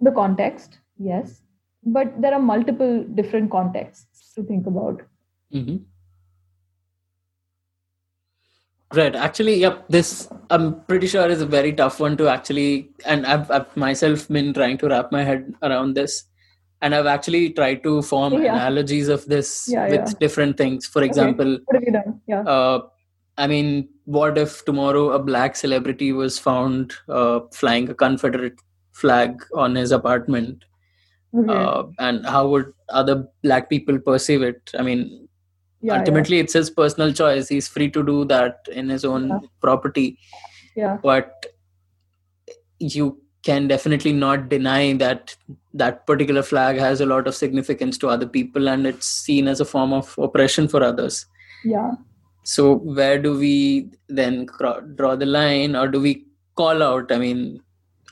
the context yes but there are multiple different contexts to think about mm-hmm. Right actually yep this i'm pretty sure is a very tough one to actually and I've, I've myself been trying to wrap my head around this and i've actually tried to form yeah. analogies of this yeah, with yeah. different things for example okay. what have you done yeah uh, i mean what if tomorrow a black celebrity was found uh, flying a confederate flag on his apartment okay. uh, and how would other black people perceive it i mean yeah, ultimately yeah. it's his personal choice. He's free to do that in his own yeah. property. Yeah. But you can definitely not deny that that particular flag has a lot of significance to other people and it's seen as a form of oppression for others. Yeah. So where do we then draw the line or do we call out? I mean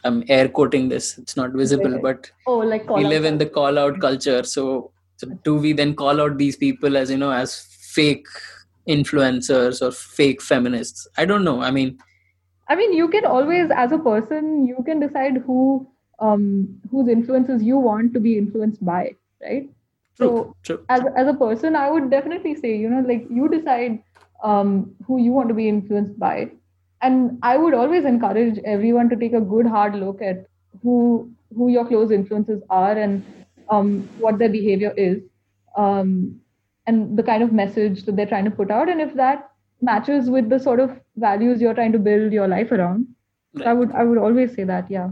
i'm air quoting this. It's not visible but oh like we live in the call out culture. So so do we then call out these people as you know as fake influencers or fake feminists. I don't know. I mean i mean you can always as a person you can decide who um whose influences you want to be influenced by right? True, so true. as as a person i would definitely say you know like you decide um who you want to be influenced by. And i would always encourage everyone to take a good hard look at who who your close influences are and um, what their behavior is um, and the kind of message that they're trying to put out and if that matches with the sort of values you're trying to build your life around. Right. I would I would always say that, yeah.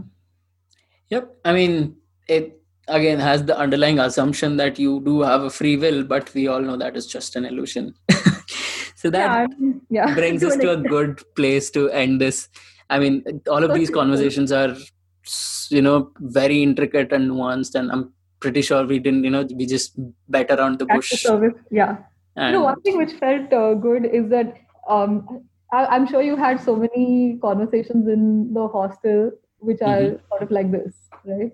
Yep. I mean, it again has the underlying assumption that you do have a free will, but we all know that is just an illusion. *laughs* so that yeah, yeah. *laughs* brings us to a good place to end this. I mean, all of these conversations are, you know, very intricate and nuanced, and I'm pretty sure we didn't, you know, we just bet around the bush. The service, yeah. And, know, one thing which felt uh, good is that um, I, am sure you had so many conversations in the hostel which are mm-hmm. sort of like this, right?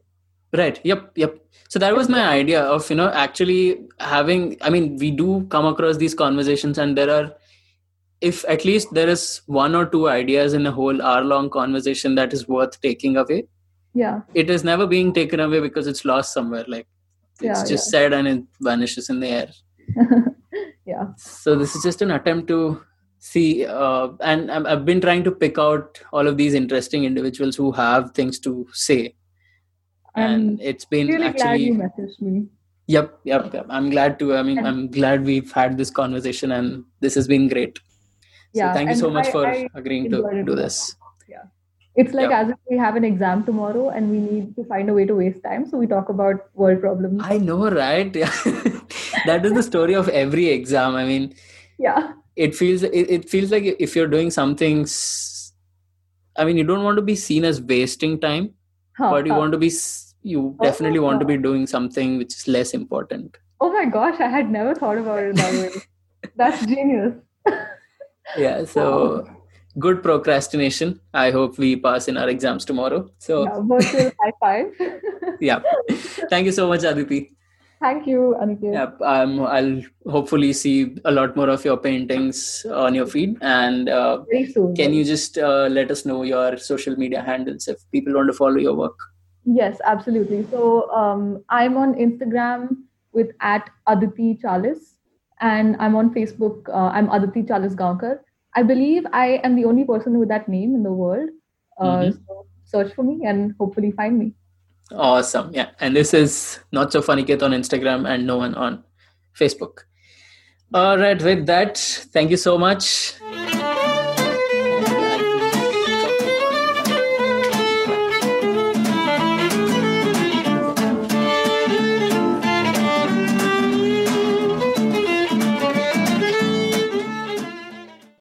Right. Yep. Yep. So that was my idea of you know actually having. I mean, we do come across these conversations, and there are, if at least there is one or two ideas in a whole hour-long conversation that is worth taking away. Yeah. It is never being taken away because it's lost somewhere. Like it's yeah, just yeah. said and it vanishes in the air. *laughs* yeah. So this is just an attempt to see uh, and i've been trying to pick out all of these interesting individuals who have things to say and it's been really actually glad you messaged me yep, yep yep i'm glad to i mean i'm glad we've had this conversation and this has been great yeah so thank you so much I, for I agreeing to do this yeah it's like as if we have an exam tomorrow and we need to find a way to waste time. So we talk about world problems. I know right? Yeah *laughs* that is the story of every exam. I mean yeah. it feels it, it feels like if you're doing something i mean you don't want to be seen as wasting time huh, but you huh. want to be you oh definitely want to be doing something which is less important. Oh my gosh i had never thought about it that way. *laughs* That's genius. Yeah so good procrastination i hope we pass in our exams tomorrow so yeah, virtual *laughs* high five yeah thank you so much aditi Thank you, Aniket. Yeah, um, I'll hopefully see a lot more of your paintings on your feed. And uh, very soon. Can you just uh, let us know your social media handles if people want to follow your work? Yes, absolutely. So um, I'm on Instagram with at Aditi Chalis, and I'm on Facebook. Uh, I'm Aditi Chalisgaonkar. I believe I am the only person with that name in the world. Uh, mm-hmm. So search for me and hopefully find me. Awesome. Yeah. And this is Not So Funny Kid on Instagram and no one on Facebook. All right. With that, thank you so much.